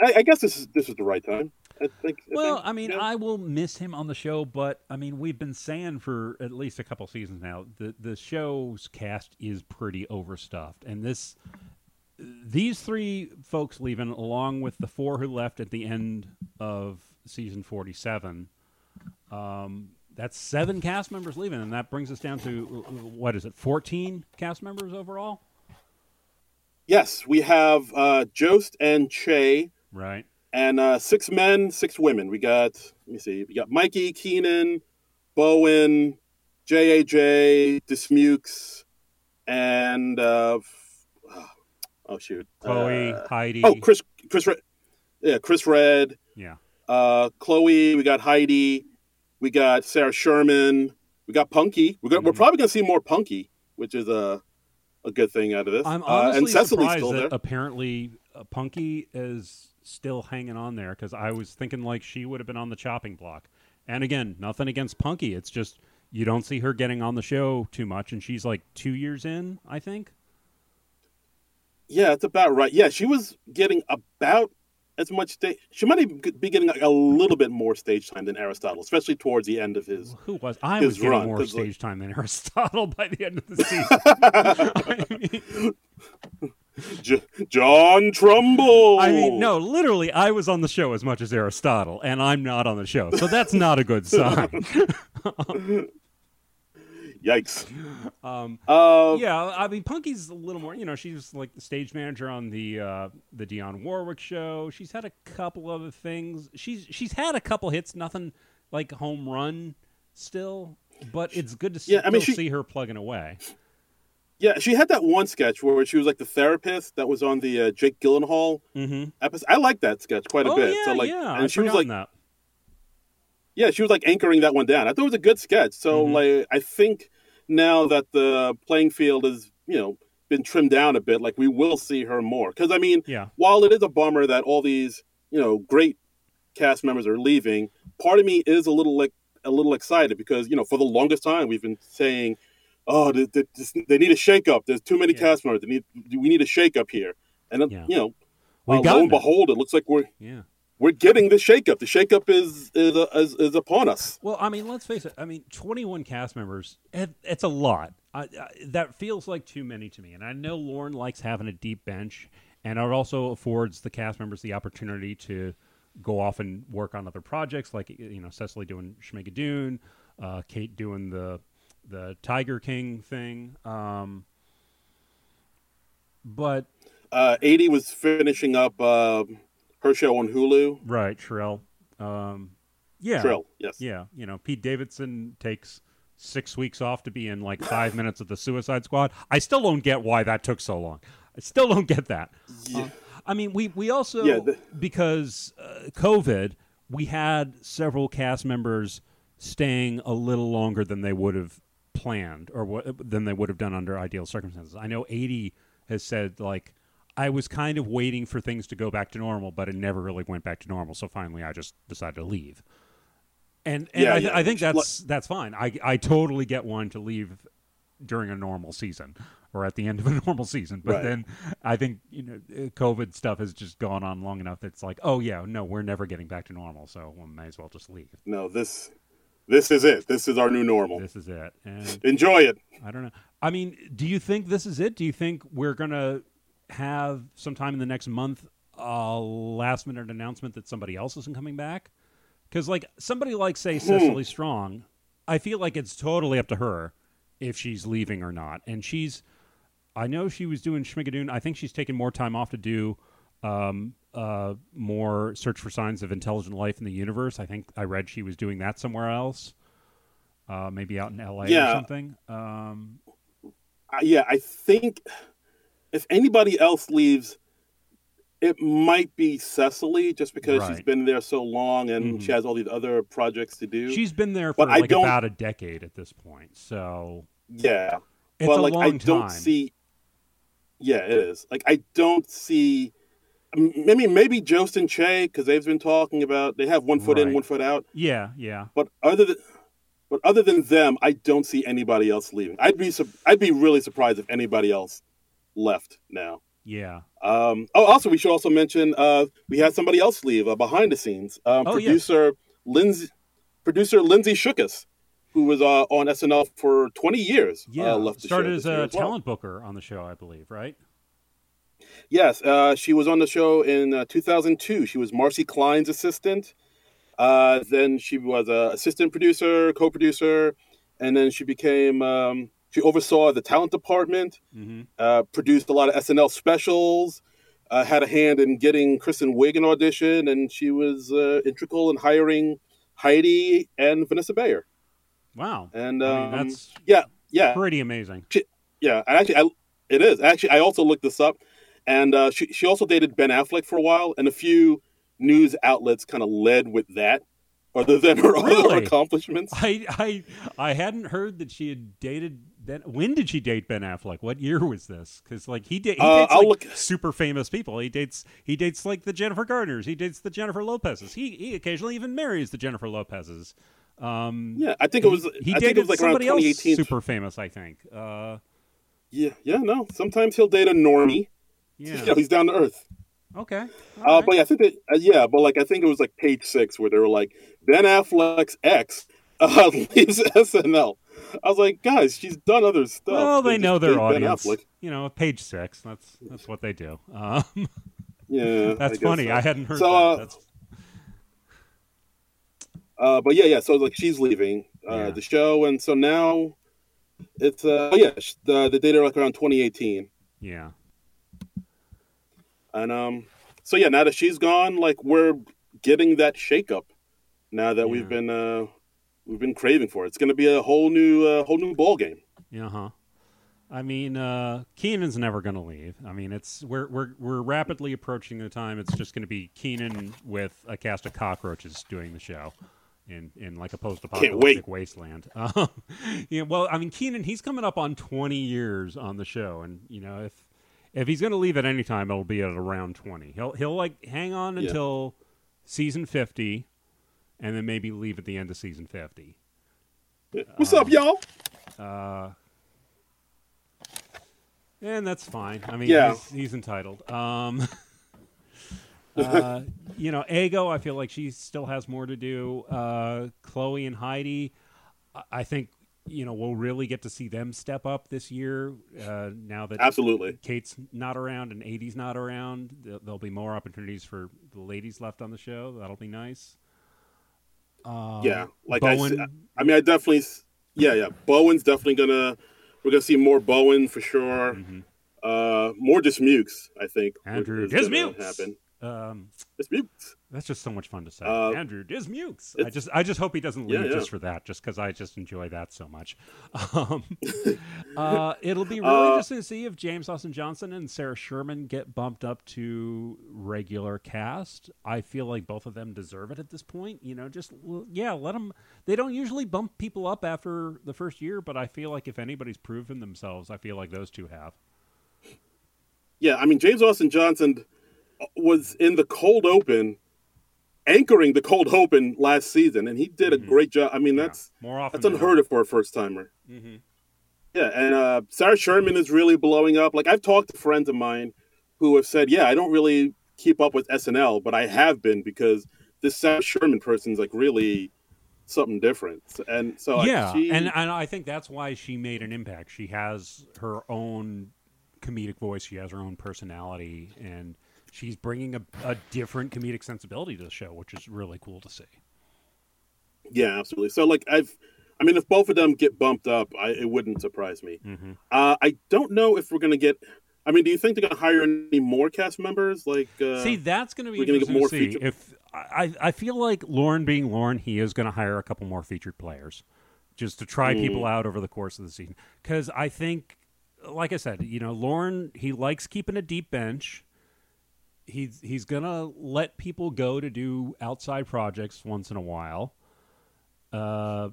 I, I guess this is this is the right time. I think. I Well, think, I mean. I will miss him on the show, but I mean, we've been saying for at least a couple seasons now the the show's cast is pretty overstuffed, and this these three folks leaving, along with the four who left at the end of season forty seven. Um, that's seven cast members leaving, and that brings us down to what is it, fourteen cast members overall? yes, we have uh, Jost and Che. Right. And uh, six men, six women. We got let me see, we got Mikey, Kenan, Bowen, JAJ, Dismukes, and uh, oh shoot, Chloe, Uh, Aidy. oh Chris, Chris, Redd, yeah, Chris Redd, yeah. uh, Chloe. We got Aidy, we got Sarah Sherman, we got Punkie. We're, go- we're Mhm. probably gonna see more Punkie, which is a a good thing out of this. I'm uh, honestly and Cecily's surprised still that there. apparently uh, Punkie is still hanging on there because I was thinking like she would have been on the chopping block. And again, nothing against Punkie. It's just you don't see her getting on the show too much, and she's like two years in, I think. Yeah, it's about right. Yeah, she was getting about as much stage. She might even be getting like a little bit more stage time than Aristotle, especially towards the end of his. Who was I was getting run, more 'cause, like- stage time than (laughs) Aristotle by the end of the (laughs) season. (laughs) I mean, J- John Trumbull. I mean, no, literally, I was on the show as much as Aristotle, and I'm not on the show, so that's not a good sign. (laughs) Yikes. um, Uh, yeah, I mean, Punkie's a little more. You know, she's like the stage manager on the uh, the Dionne Warwick show. She's had a couple other things. She's she's had a couple hits, nothing like home run still, but it's good to see, Yeah, I mean, still she- see her plugging away. Yeah, she had that one sketch where she was like the therapist that was on the uh, Jake Gyllenhaal Mm-hmm. episode. I like that sketch quite a oh bit. yeah, so like, yeah. and I've she was like, that. yeah, she was like anchoring that one down. I thought it was a good sketch. So Mhm. like, I think now that the playing field is, you know, been trimmed down a bit, like we will see her more. Because I mean, Yeah, while it is a bummer that all these, you know, great cast members are leaving, part of me is a little like a little excited because you know for the longest time we've been saying, oh, they, they, they need a shakeup. There's too many Yeah. cast members. They need we need a shakeup here, and Yeah. you know, we uh, lo and behold, it looks like we're Yeah. we're getting the shakeup. The shakeup is is, uh, is is upon us. Well, I mean, let's face it. I mean, 21 cast members, it, it's a lot. I, I, that feels like too many to me. And I know Lorne likes having a deep bench, and it also affords the cast members the opportunity to go off and work on other projects, like you know Cecily doing Schmigadoon, uh, Kate doing the the Tiger King thing. Um, but Uh, Aidy was finishing up uh, her show on Hulu. right, Shrill. Um, yeah, Shrill, yes. Yeah, you know, Pete Davidson takes six weeks off to be in like five minutes of the Suicide Squad. I still don't get why that took so long. I still don't get that. Yeah. Uh, I mean, we we also Yeah, the- because uh, COVID, we had several cast members staying a little longer than they would have planned or what than they would have done under ideal circumstances. I know Aidy has said like I was kind of waiting for things to go back to normal, but it never really went back to normal. So finally, I just decided to leave. And, and Yeah, I, th- yeah. I think that's that's fine. I I totally get one to leave during a normal season or at the end of a (laughs) normal season. But Right. then I think you know uh, COVID stuff has just gone on long enough. that It's like, oh yeah, no, we're never getting back to normal, so we may as well just leave. No, this this is it. This is our new normal. This is it. And Enjoy it. I don't know. I mean, do you think this is it? Do you think we're gonna have sometime in the next month a last minute announcement that somebody else isn't coming back? Because like somebody like say Cecily Strong, I feel like it's totally up to her if she's leaving or not. And she's, I know she was doing Schmigadoon. I think she's taken more time off to do um, uh, more search for signs of intelligent life in the universe. I think I read she was doing that somewhere else, uh, maybe out in L.A. or something. Um, yeah, I think if anybody else leaves, it might be Cecily, just because she's been there so long and Mhm. she has all these other projects to do. she's been there for But I like don't- about a decade at this point, so yeah, it's but a like long I don't time. see. Yeah, it is. Like I don't see maybe maybe Jost and Che because they've been talking about they have one foot in, one foot out. Yeah, yeah. But other than but other than them, I don't see anybody else leaving. I'd be I'd be really surprised if anybody else left now. Yeah. Um, oh, also, we should also mention uh, we had somebody else leave uh, behind the scenes. Um, Oh, producer Lindsay, producer Lindsay Shookus, who was uh, on SNL for 20 years. Yeah. uh, left the Started show as a as well. talent booker on the show, I believe, right? Yes, uh, she was on the show in uh, 2002. She was Marci Klein's assistant. Uh, then she was a assistant producer, co-producer, and then she became um, she oversaw the talent department. Mm-hmm. uh, produced a lot of SNL specials, uh, had a hand in getting Kristen Wiig an audition, and she was uh, integral in hiring Aidy and Vanessa Bayer. Wow. And I mean, um, that's yeah, yeah, pretty amazing. yeah. And actually, I, it is actually. I also looked this up, and uh, she she also dated Ben Affleck for a while, and a few news outlets kind of led with that, other than her other accomplishments. I I I hadn't heard that she had dated Ben. When did she date Ben Affleck? What year was this? Because like he, da- he Uh, dates I'll like look- super famous people. He dates he dates like the Jennifer Gardners. He dates the Jennifer Lopez's. He he occasionally even marries the Jennifer Lopez's. Um, Yeah, I think it was. he I dated think it was like around somebody else 2018. super famous. I think. Uh, Yeah, yeah. No, sometimes he'll date a normie. Yeah. (laughs) Know, he's down to earth. Okay. Uh, right. but yeah, I think that, uh, yeah, but like I think it was like page six where they were like Ben Affleck's ex (laughs) uh, leaves SNL. I was like, guys, she's done other stuff. well, than they know their audience. You know, page six. That's that's what they do. Um, (laughs) Yeah, that's I funny. so. I hadn't heard So, that. uh, That's, Uh, but yeah, yeah. So like she's leaving uh, Yeah. the show, and so now it's uh, oh, yeah, the the data like around 2018, yeah. And um, so yeah, now that she's gone, like we're getting that shakeup. Now that Yeah. we've been uh, we've been craving for, it. it's going to be a whole new uh, whole new ball game. Yeah, huh. I mean, uh, Kenan's never going to leave. I mean, it's we're we're we're rapidly approaching the time. It's just going to be Kenan with a cast of cockroaches doing the show in in like a post-apocalyptic wasteland. Um, (laughs) yeah, well, I mean, Kenan he's coming up on twenty years on the show, and you know if if he's going to leave at any time, it'll be at around twenty. He'll he'll like hang on Yeah. until season fifty, and then maybe leave at the end of season fifty. What's Um, up, y'all? Uh, and that's fine. I mean, Yeah. he's, he's entitled. Um, (laughs) uh, you know, Ego, I feel like she still has more to do. Uh, Chloe and Aidy, I think, you know, we'll really get to see them step up this year uh, now that Absolutely. Kate's not around and Aidy's not around. There- There'll be more opportunities for the ladies left on the show. That'll be nice. Uh, Yeah, like I Bowen, s- I mean, I definitely, yeah, yeah. Bowen's definitely gonna. We're gonna see more Bowen for sure. Mhm. Uh, more Dismukes, I think. Andrew Dismukes. happen. Um, Dismukes. That's just so much fun to say. Uh, Andrew Dismukes. I just I just hope he doesn't leave Yeah, yeah. just for that, just because I just enjoy that so much. (laughs) Um, (laughs) uh, it'll be really Uh, interesting to see if James Austin Johnson and Sarah Sherman get bumped up to regular cast. I feel like both of them deserve it at this point. You know, just yeah, let them. They don't usually bump people up after the first year, but I feel like if anybody's proven themselves, I feel like those two have. Yeah, I mean, James Austin Johnson was in the cold open, anchoring the cold open last season, and he did a Mhm. great job. I mean, Yeah, that's more often. that's unheard of for a first timer. hmm Yeah, and uh, Sarah Sherman is really blowing up. Like I've talked to friends of mine who have said, "Yeah, I don't really keep up with SNL, but I have been because this Sarah Sherman person's like really something different." And so, like, yeah, she, and and I think that's why she made an impact. She has her own comedic voice. She has her own personality, and she's bringing a, a different comedic sensibility to the show, which is really cool to see. yeah, absolutely. So, like, I've, I mean, if both of them get bumped up, I, it wouldn't surprise me. Mm-hmm. Uh, I don't know if we're gonna get. I mean, do you think they're gonna hire any more cast members? Like, uh, see, that's going to be we're get more see. feature- If I, I feel like Lorne being Lorne, he is going to hire a couple more featured players just to try Mm. people out over the course of the season. Because I think, like I said, you know, Lorne he likes keeping a deep bench. He's he's gonna let people go to do outside projects once in a while. Uh,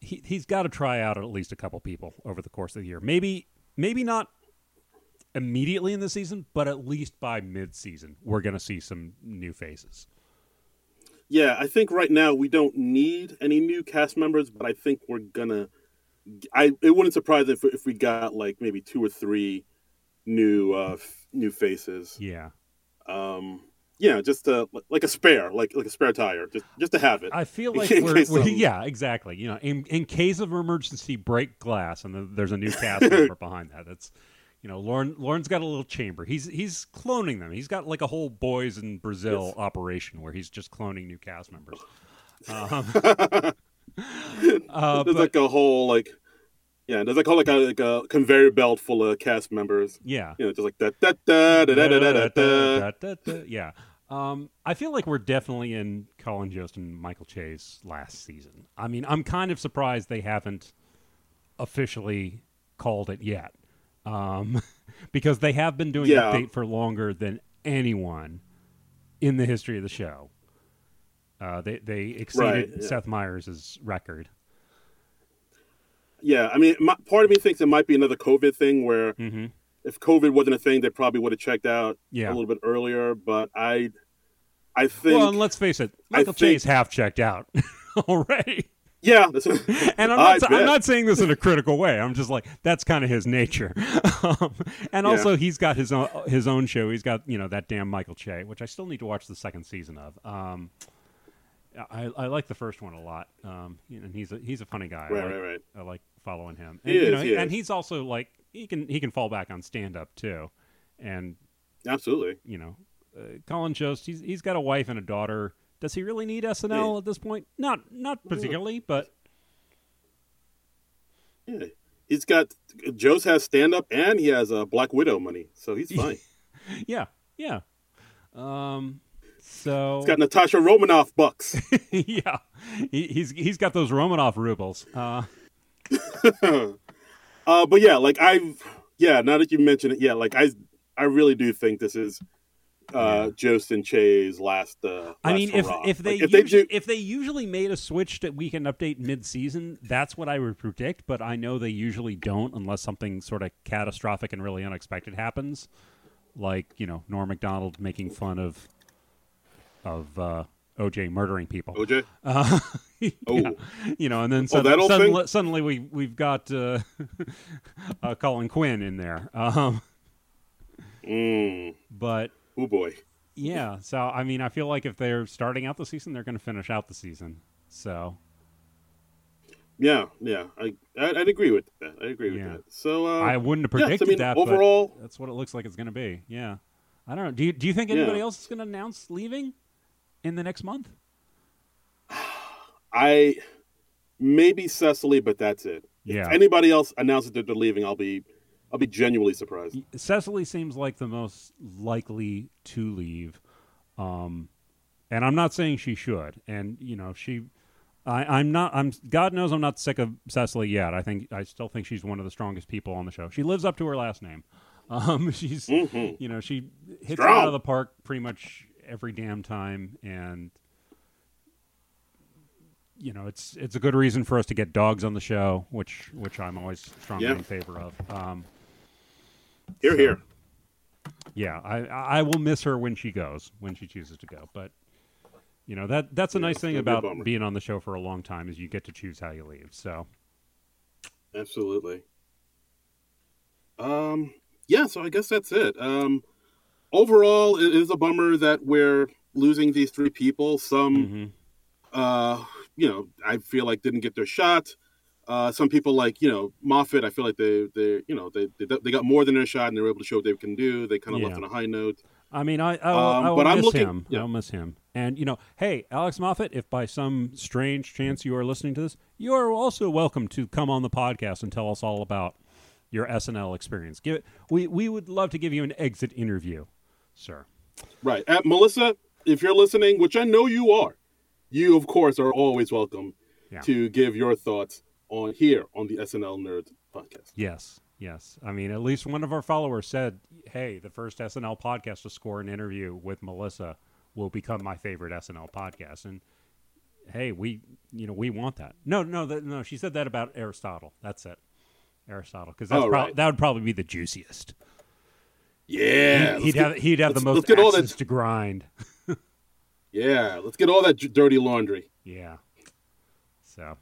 he he's got to try out at least a couple people over the course of the year. Maybe maybe not immediately in the season, but at least by mid-season, we're to see some new faces. Yeah, I think right now we don't need any new cast members, but I think we're gonna. I it wouldn't surprise if if we got like maybe two or three new uh new faces. Yeah. Um, yeah, just uh, like a spare, like like a spare tire, just just to have it. I feel (laughs) like we're, we're (laughs) yeah, exactly. You know, in in case of emergency, break glass, and then there's a new cast member (laughs) behind that. That's you know, Lorne Lorne's got a little chamber. He's he's cloning them. He's got like a whole boys in Brazil Yes. operation where he's just cloning new cast members. Um, uh, there's but like a whole like, yeah, there's like whole like a, like a conveyor belt full of cast members. yeah, You know, just like that, da da da da da da da. da. Da, da, da, Yeah. Um, I feel like we're definitely in Colin Jost and Michael Che's last season. I mean, I'm kind of surprised they haven't officially called it yet, um, (laughs) because they have been doing Yeah. update for longer than anyone in the history of the show. Uh, they they exceeded Right, yeah. Seth Meyers' record. Yeah, I mean, my, part of me thinks it might be another COVID thing where hmm if COVID wasn't a thing, they probably would have checked out Yeah. a little bit earlier. But I, I think, Well, and let's face it, Michael think- Che's half checked out (laughs) already. yeah, (laughs) and I'm (laughs) not, I'm not saying this in a critical way. I'm just like that's kind of his nature. um, and Yeah. also, he's got his own his own show. He's got you know that damn Michael Che, which I still need to watch the second season of. Um, I, I like the first one a lot. Um, and he's a, he's a funny guy. I right, like, right, right. I like following him. He And, you know, he and is. he's also like he can he can fall back on stand up too, and Absolutely. you know, uh, Colin Jost, he's he's got a wife and a daughter. Does he really need SNL Yeah. at this point? Not not particularly, but Yeah, he's got Joe's has stand up and he has uh, Black Widow money, so he's (laughs) fine. yeah, yeah. Um, so he's got Natasha Romanoff bucks. (laughs) yeah, he, he's he's got those Romanoff rubles. Uh, (laughs) uh, but yeah, like I've yeah. Now that you mention it, yeah, like I, I really do think this is uh, Jost and Che's last. Uh, I mean, last if if they, Like, if they usually, do, if they usually made a switch to weekend update mid season, that's what I would predict. But I know they usually don't unless something sort of catastrophic and really unexpected happens, like you know Norm Macdonald making fun of of uh, OJ murdering people. OJ, Uh, (laughs) yeah. Oh. you know, and then Oh, sud- that old suddenly, suddenly we we've got uh, (laughs) uh, Colin Quinn in there. (laughs) Um, mm, but oh boy, yeah, so I mean, I feel like if they're starting out the season, they're going to finish out the season. So yeah, yeah. I, I I'd agree with that. I agree with Yeah. that. So uh, I wouldn't have yeah, predicted I mean, that. overall, but that's what it looks like it's going to be. Yeah, I don't know. Do you do you think Yeah. anybody else is going to announce leaving in the next month? I maybe Cecily, but that's it. Yeah. If anybody else announces that they're leaving, I'll be I'll be genuinely surprised. Cecily seems like the most likely to leave, um, and I'm not saying she should. And you know, she, I, I'm not. I'm. God knows I'm not sick of Cecily yet. I think I still think she's one of the strongest people on the show. She lives up to her last name. (laughs) Um, she's, Mhm. you know, she hits it out of the park pretty much every damn time, and you know, it's it's a good reason for us to get dogs on the show, which which I'm always strongly Yeah. in favor of. Um, Here, so- here. yeah, I I will miss her when she goes, when she chooses to go. But you know that that's a Yeah, nice thing be about being on the show for a long time is you get to choose how you leave. So Absolutely. Um, yeah, so I guess that's it. Um, overall, it is a bummer that we're losing these three people. Some, mhm. uh, you know, I feel like didn't get their shot. Uh, some people like you know Moffat. I feel like they they you know they, they they got more than their shot and they were able to show what they can do. They kind of left on a high note. I mean, I I Um, I but I'm miss looking- him. yeah. I'll miss him. And you know, hey, Alex Moffat, if by some strange chance you are listening to this, you are also welcome to come on the podcast and tell us all about your SNL experience. Give it. We we would love to give you an exit interview, sir. Right, At Melissa, if you're listening, which I know you are, you of course are always welcome Yeah. to give your thoughts on here on the SNL Nerd podcast. Yes, yes. I mean, at least one of our followers said, "Hey, the first SNL podcast to score an interview with Melissa will become my favorite SNL podcast." And hey, we, you know, we want that. No, no, that, no. She said that about Aristotle. That's it, Aristotle, because that's Oh, prob- right. that would probably be the juiciest. Yeah, he'd let's have he'd have the most get all that- to grind. (laughs) yeah. Let's get all that dirty laundry. Yeah. So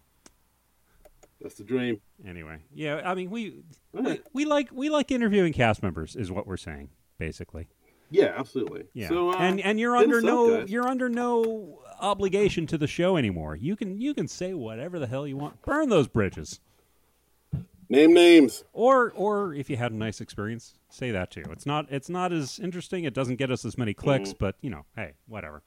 That's the dream. anyway, yeah. I mean, we All we, we like we like interviewing cast members, is what we're saying, basically. Yeah, absolutely. Yeah. So, uh, and and you're under no you're under no obligation to the show anymore. You can you can say whatever the hell you want. Burn those bridges. Name names. Or or if you had a nice experience, say that too. It's not it's not as interesting. It doesn't get us as many clicks, Mm-hmm. but you know, hey, whatever.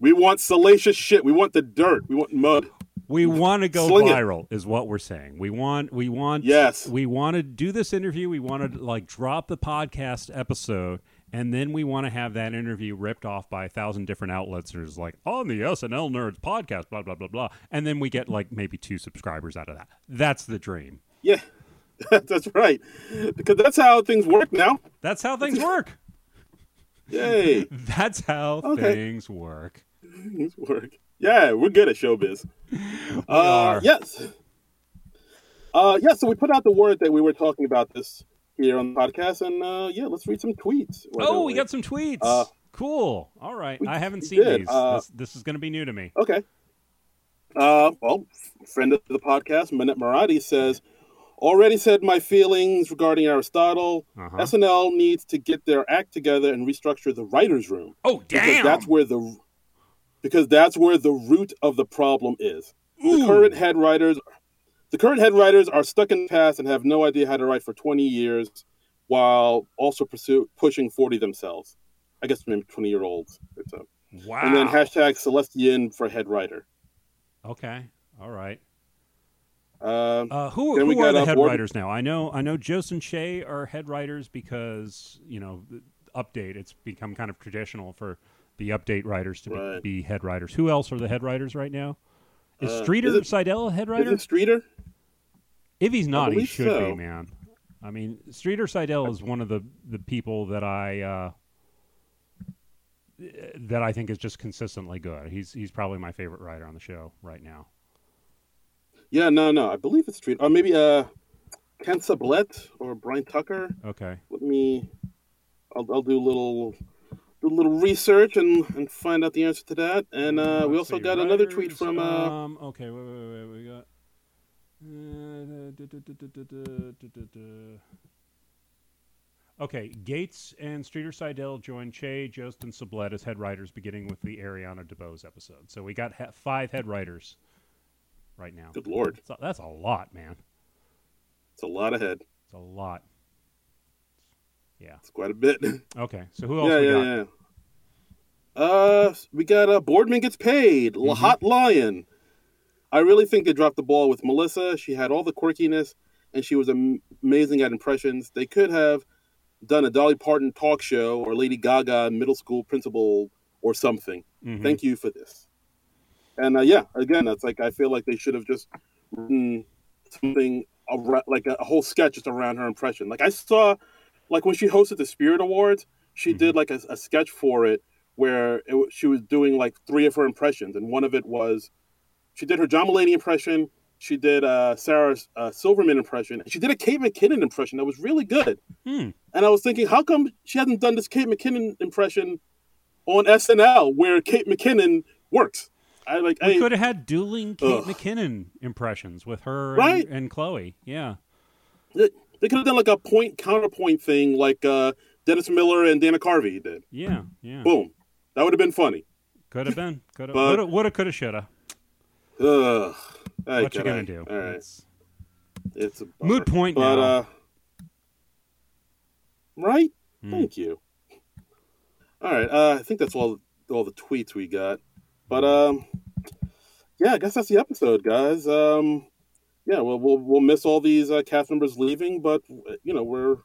We want salacious shit. We want the dirt. We want mud. We want to go Sling viral, is what we're saying. We want we want Yes. we want to do this interview. We want to like drop the podcast episode, and then we want to have that interview ripped off by a thousand different outlets. And it's like on the SNL Nerds podcast, blah blah blah blah, and then we get like maybe two subscribers out of that. That's the dream. Yeah, (laughs) that's right. Because that's how things work now. That's how things work. (laughs) Yay, (laughs) That's how Okay. things work. things work. Yeah, we're good at showbiz. uh, are. Yes. Uh, yeah. So we put out the word that we were talking about this here on the podcast, and uh, yeah, let's read some tweets. Oh, we got some tweets. Uh, cool. All right. I haven't seen did. these. Uh, this, this is going to be new to me. Okay. Uh, well, friend of the podcast, Manette Maradi says, already said my feelings regarding Aristotle. Uh-huh. SNL needs to get their act together and restructure the writers' room Oh, damn! because that's where the because that's where the root of the problem is. The current head writers, the current head writers are stuck in the past and have no idea how to write for twenty years, while also pursue pushing forty themselves. I guess maybe twenty year olds. It's a- wow. And then hashtag Celestian for head writer. Okay. All right. Um, Uh, who Then we who are the uh, head writers now? I know I know Jost and Che are head writers because you know update. It's become kind of traditional for the update writers to be, be head writers. Who else are the head writers right now? Is Uh, Streeter is it- Seidel a head is writer? it Streeter? If he's not, he should so. be, man. I mean, Streeter Seidel is one of the the people that I uh, that I think is just consistently good. He's he's probably my favorite writer on the show right now. Yeah, no, no. I believe it's Streeter. Or maybe uh, Ken Sublette or Brian Tucker. Okay. Let me. I'll, I'll do a little do a little research and, and find out the answer to that. And uh, we also got another tweet from. Uh, um, okay, wait, wait, wait. We got. Uh, okay, Gates and Streeter Seidel joined Che, Jost, and Sublette as head writers, beginning with the Ariana DeBose episode. So we got he- five head writers right now. Good lord, that's a, that's a lot, man. It's a lot of head. It's a lot. Yeah. It's quite a bit. (laughs) Okay. So who else yeah, we yeah, got? yeah. Uh, we got uh, Boardman gets paid. Mm-hmm. La Hot Lion. I really think they dropped the ball with Melissa. She had all the quirkiness, and she was am- amazing at impressions. They could have done a Dolly Parton talk show or Lady Gaga middle school principal or something. Mhm. Thank you for this. And uh, yeah, again, that's like I feel like they should have just written something around, like a, a whole sketch just around her impression. Like I saw, like when she hosted the Spirit Awards, she did like a, a sketch for it where it, she was doing like three of her impressions, and one of it was she did her John Mulaney impression, she did uh, Sarah uh, Silverman impression, and she did a Kate McKinnon impression that was really good. Hmm. And I was thinking, how come she hasn't done this Kate McKinnon impression on SNL where Kate McKinnon works? I like. We I, could have had dueling Kate Ugh. McKinnon impressions with her Right. and, and Chloe. Yeah. they they could have done like a point counterpoint thing, like uh, Dennis Miller and Dana Carvey did. Yeah. Yeah. Boom, that would have been funny. Could have been. Could have. But- Woulda, woulda, coulda, shoulda. Ugh. I What you gonna do? All right, It's it's a bummer. point but now. uh, right. Hmm. Thank you. All right, uh, I think that's all all the tweets we got. But um, yeah, I guess that's the episode, guys. Um, yeah, well, we'll we'll miss all these uh, cast members leaving, but you know we're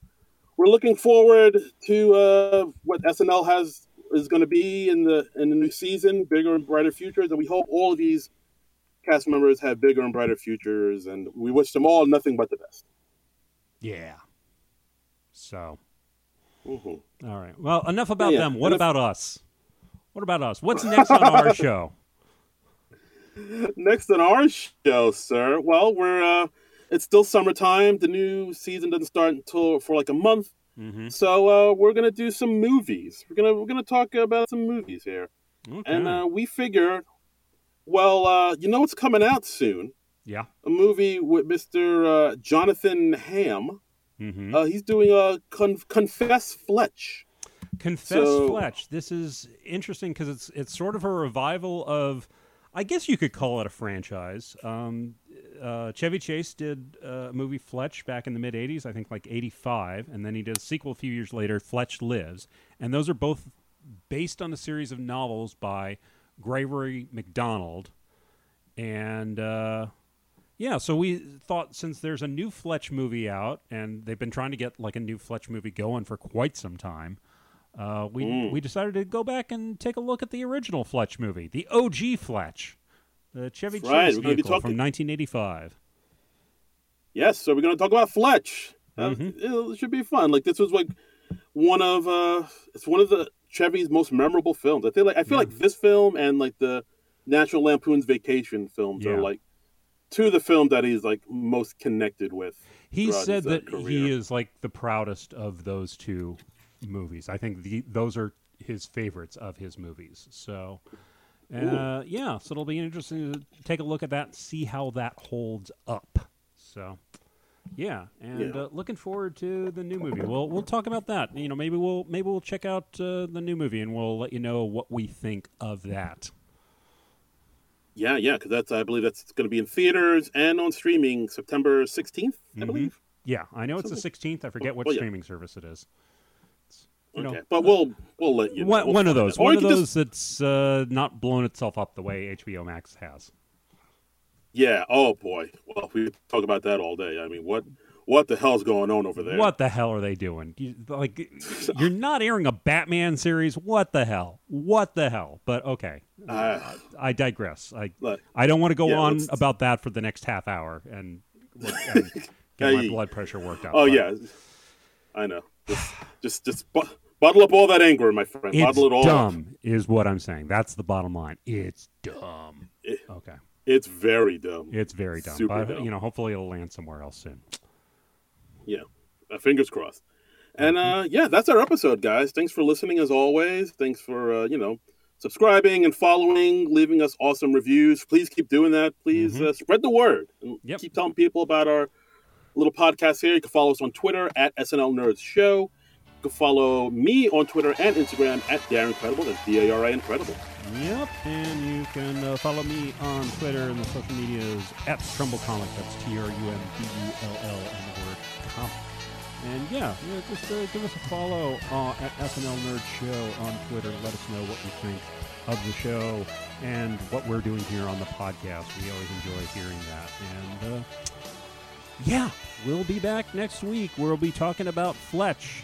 we're looking forward to uh, what SNL has is going to be in the in the new season, bigger and brighter futures, and we hope all of these cast members have bigger and brighter futures, and we wish them all nothing but the best. yeah. So, Mhm. all right. Well, enough about Yeah, them. What enough- about us? What about us? What's next on our (laughs) show? Next on our show, sir. Well, we're uh, it's still summertime. The new season doesn't start until for like a month. Mm-hmm. So uh, we're gonna do some movies. We're gonna we're gonna talk about some movies here, Okay. and uh, we figured, well, uh, you know what's coming out soon? yeah. A movie with Mr. Uh, Jonathan Hamm. Mm-hmm. Uh, he's doing a con- Confess Fletch. Confess so- Fletch. This is interesting because it's it's sort of a revival of, I guess you could call it a franchise. Um, uh, Chevy Chase did uh, a movie Fletch back in the mid '80s, I think like '85, and then he did a sequel a few years later, Fletch Lives, and those are both based on a series of novels by Gregory McDonald. and. Uh, yeah, so we thought since there's a new Fletch movie out, and they've been trying to get like a new Fletch movie going for quite some time, uh, we Mm. we decided to go back and take a look at the original Fletch movie, the OG Fletch, the Chevy right, Chase vehicle from 1985. Yes, so we're gonna talk about Fletch. Uh, Mhm. it should be fun. Like this was like one of uh, it's one of the Chevy's most memorable films. I feel like I feel Yeah. like this film and like the National Lampoon's Vacation films Yeah. are like two of the films that he's like most connected with. He said his, uh, that he is like the proudest of those two movies. I think the, those are his favorites of his movies. So, uh, yeah, so it'll be interesting to take a look at that and see how that holds up. So, yeah, and Yeah. Uh, looking forward to the new movie. We'll we'll talk about that. You know, maybe we'll maybe we'll check out uh, the new movie and we'll let you know what we think of that. Yeah, yeah, because that's I believe that's going to be in theaters and on streaming September 16th, I Mhm. believe. Yeah, I know it's the sixteenth. I forget what well, yeah. streaming service it is. You know, Okay, but we'll we'll let you know. one, We'll one of those. One of those just- that's uh, not blown itself up the way HBO Max has. yeah. Oh boy. Well, we talk about that all day. I mean, what what the hell's going on over there? What the hell are they doing? You, like, (laughs) you're not airing a Batman series. What the hell? What the hell? But okay, Uh, I digress. I look, I don't want to go Yeah, on let's- about that for the next half hour and, and (laughs) get my blood pressure worked out. Oh But yeah, I know. Just just just bottle up all that anger, my friend. it's bottle it all. up. dumb, is what I'm saying. That's the bottom line. It's dumb. It- Okay, It's very dumb. it's very dumb. Super but dumb. you know, hopefully it'll land somewhere else soon. Yeah. Uh, fingers crossed. And uh, yeah, that's our episode, guys. Thanks for listening as always. Thanks for uh, you know subscribing and following, leaving us awesome reviews. Please keep doing that. Please Mhm. uh, spread the word and Yep. keep telling people about our little podcast here. You can follow us on Twitter at SNL Nerds Show. Can follow me on Twitter and Instagram at Darren Incredible. That's D A R I Incredible. Yep, and you can uh, follow me on Twitter and the social medias at Trumbull Comic. That's T R U M B U L L and the word comic. And yeah, yeah just uh, give us a follow uh, at SNL Nerd Show on Twitter. Let us know what you think of the show and what we're doing here on the podcast. We always enjoy hearing that. And uh, yeah, we'll be back next week. We'll be talking about Fletch.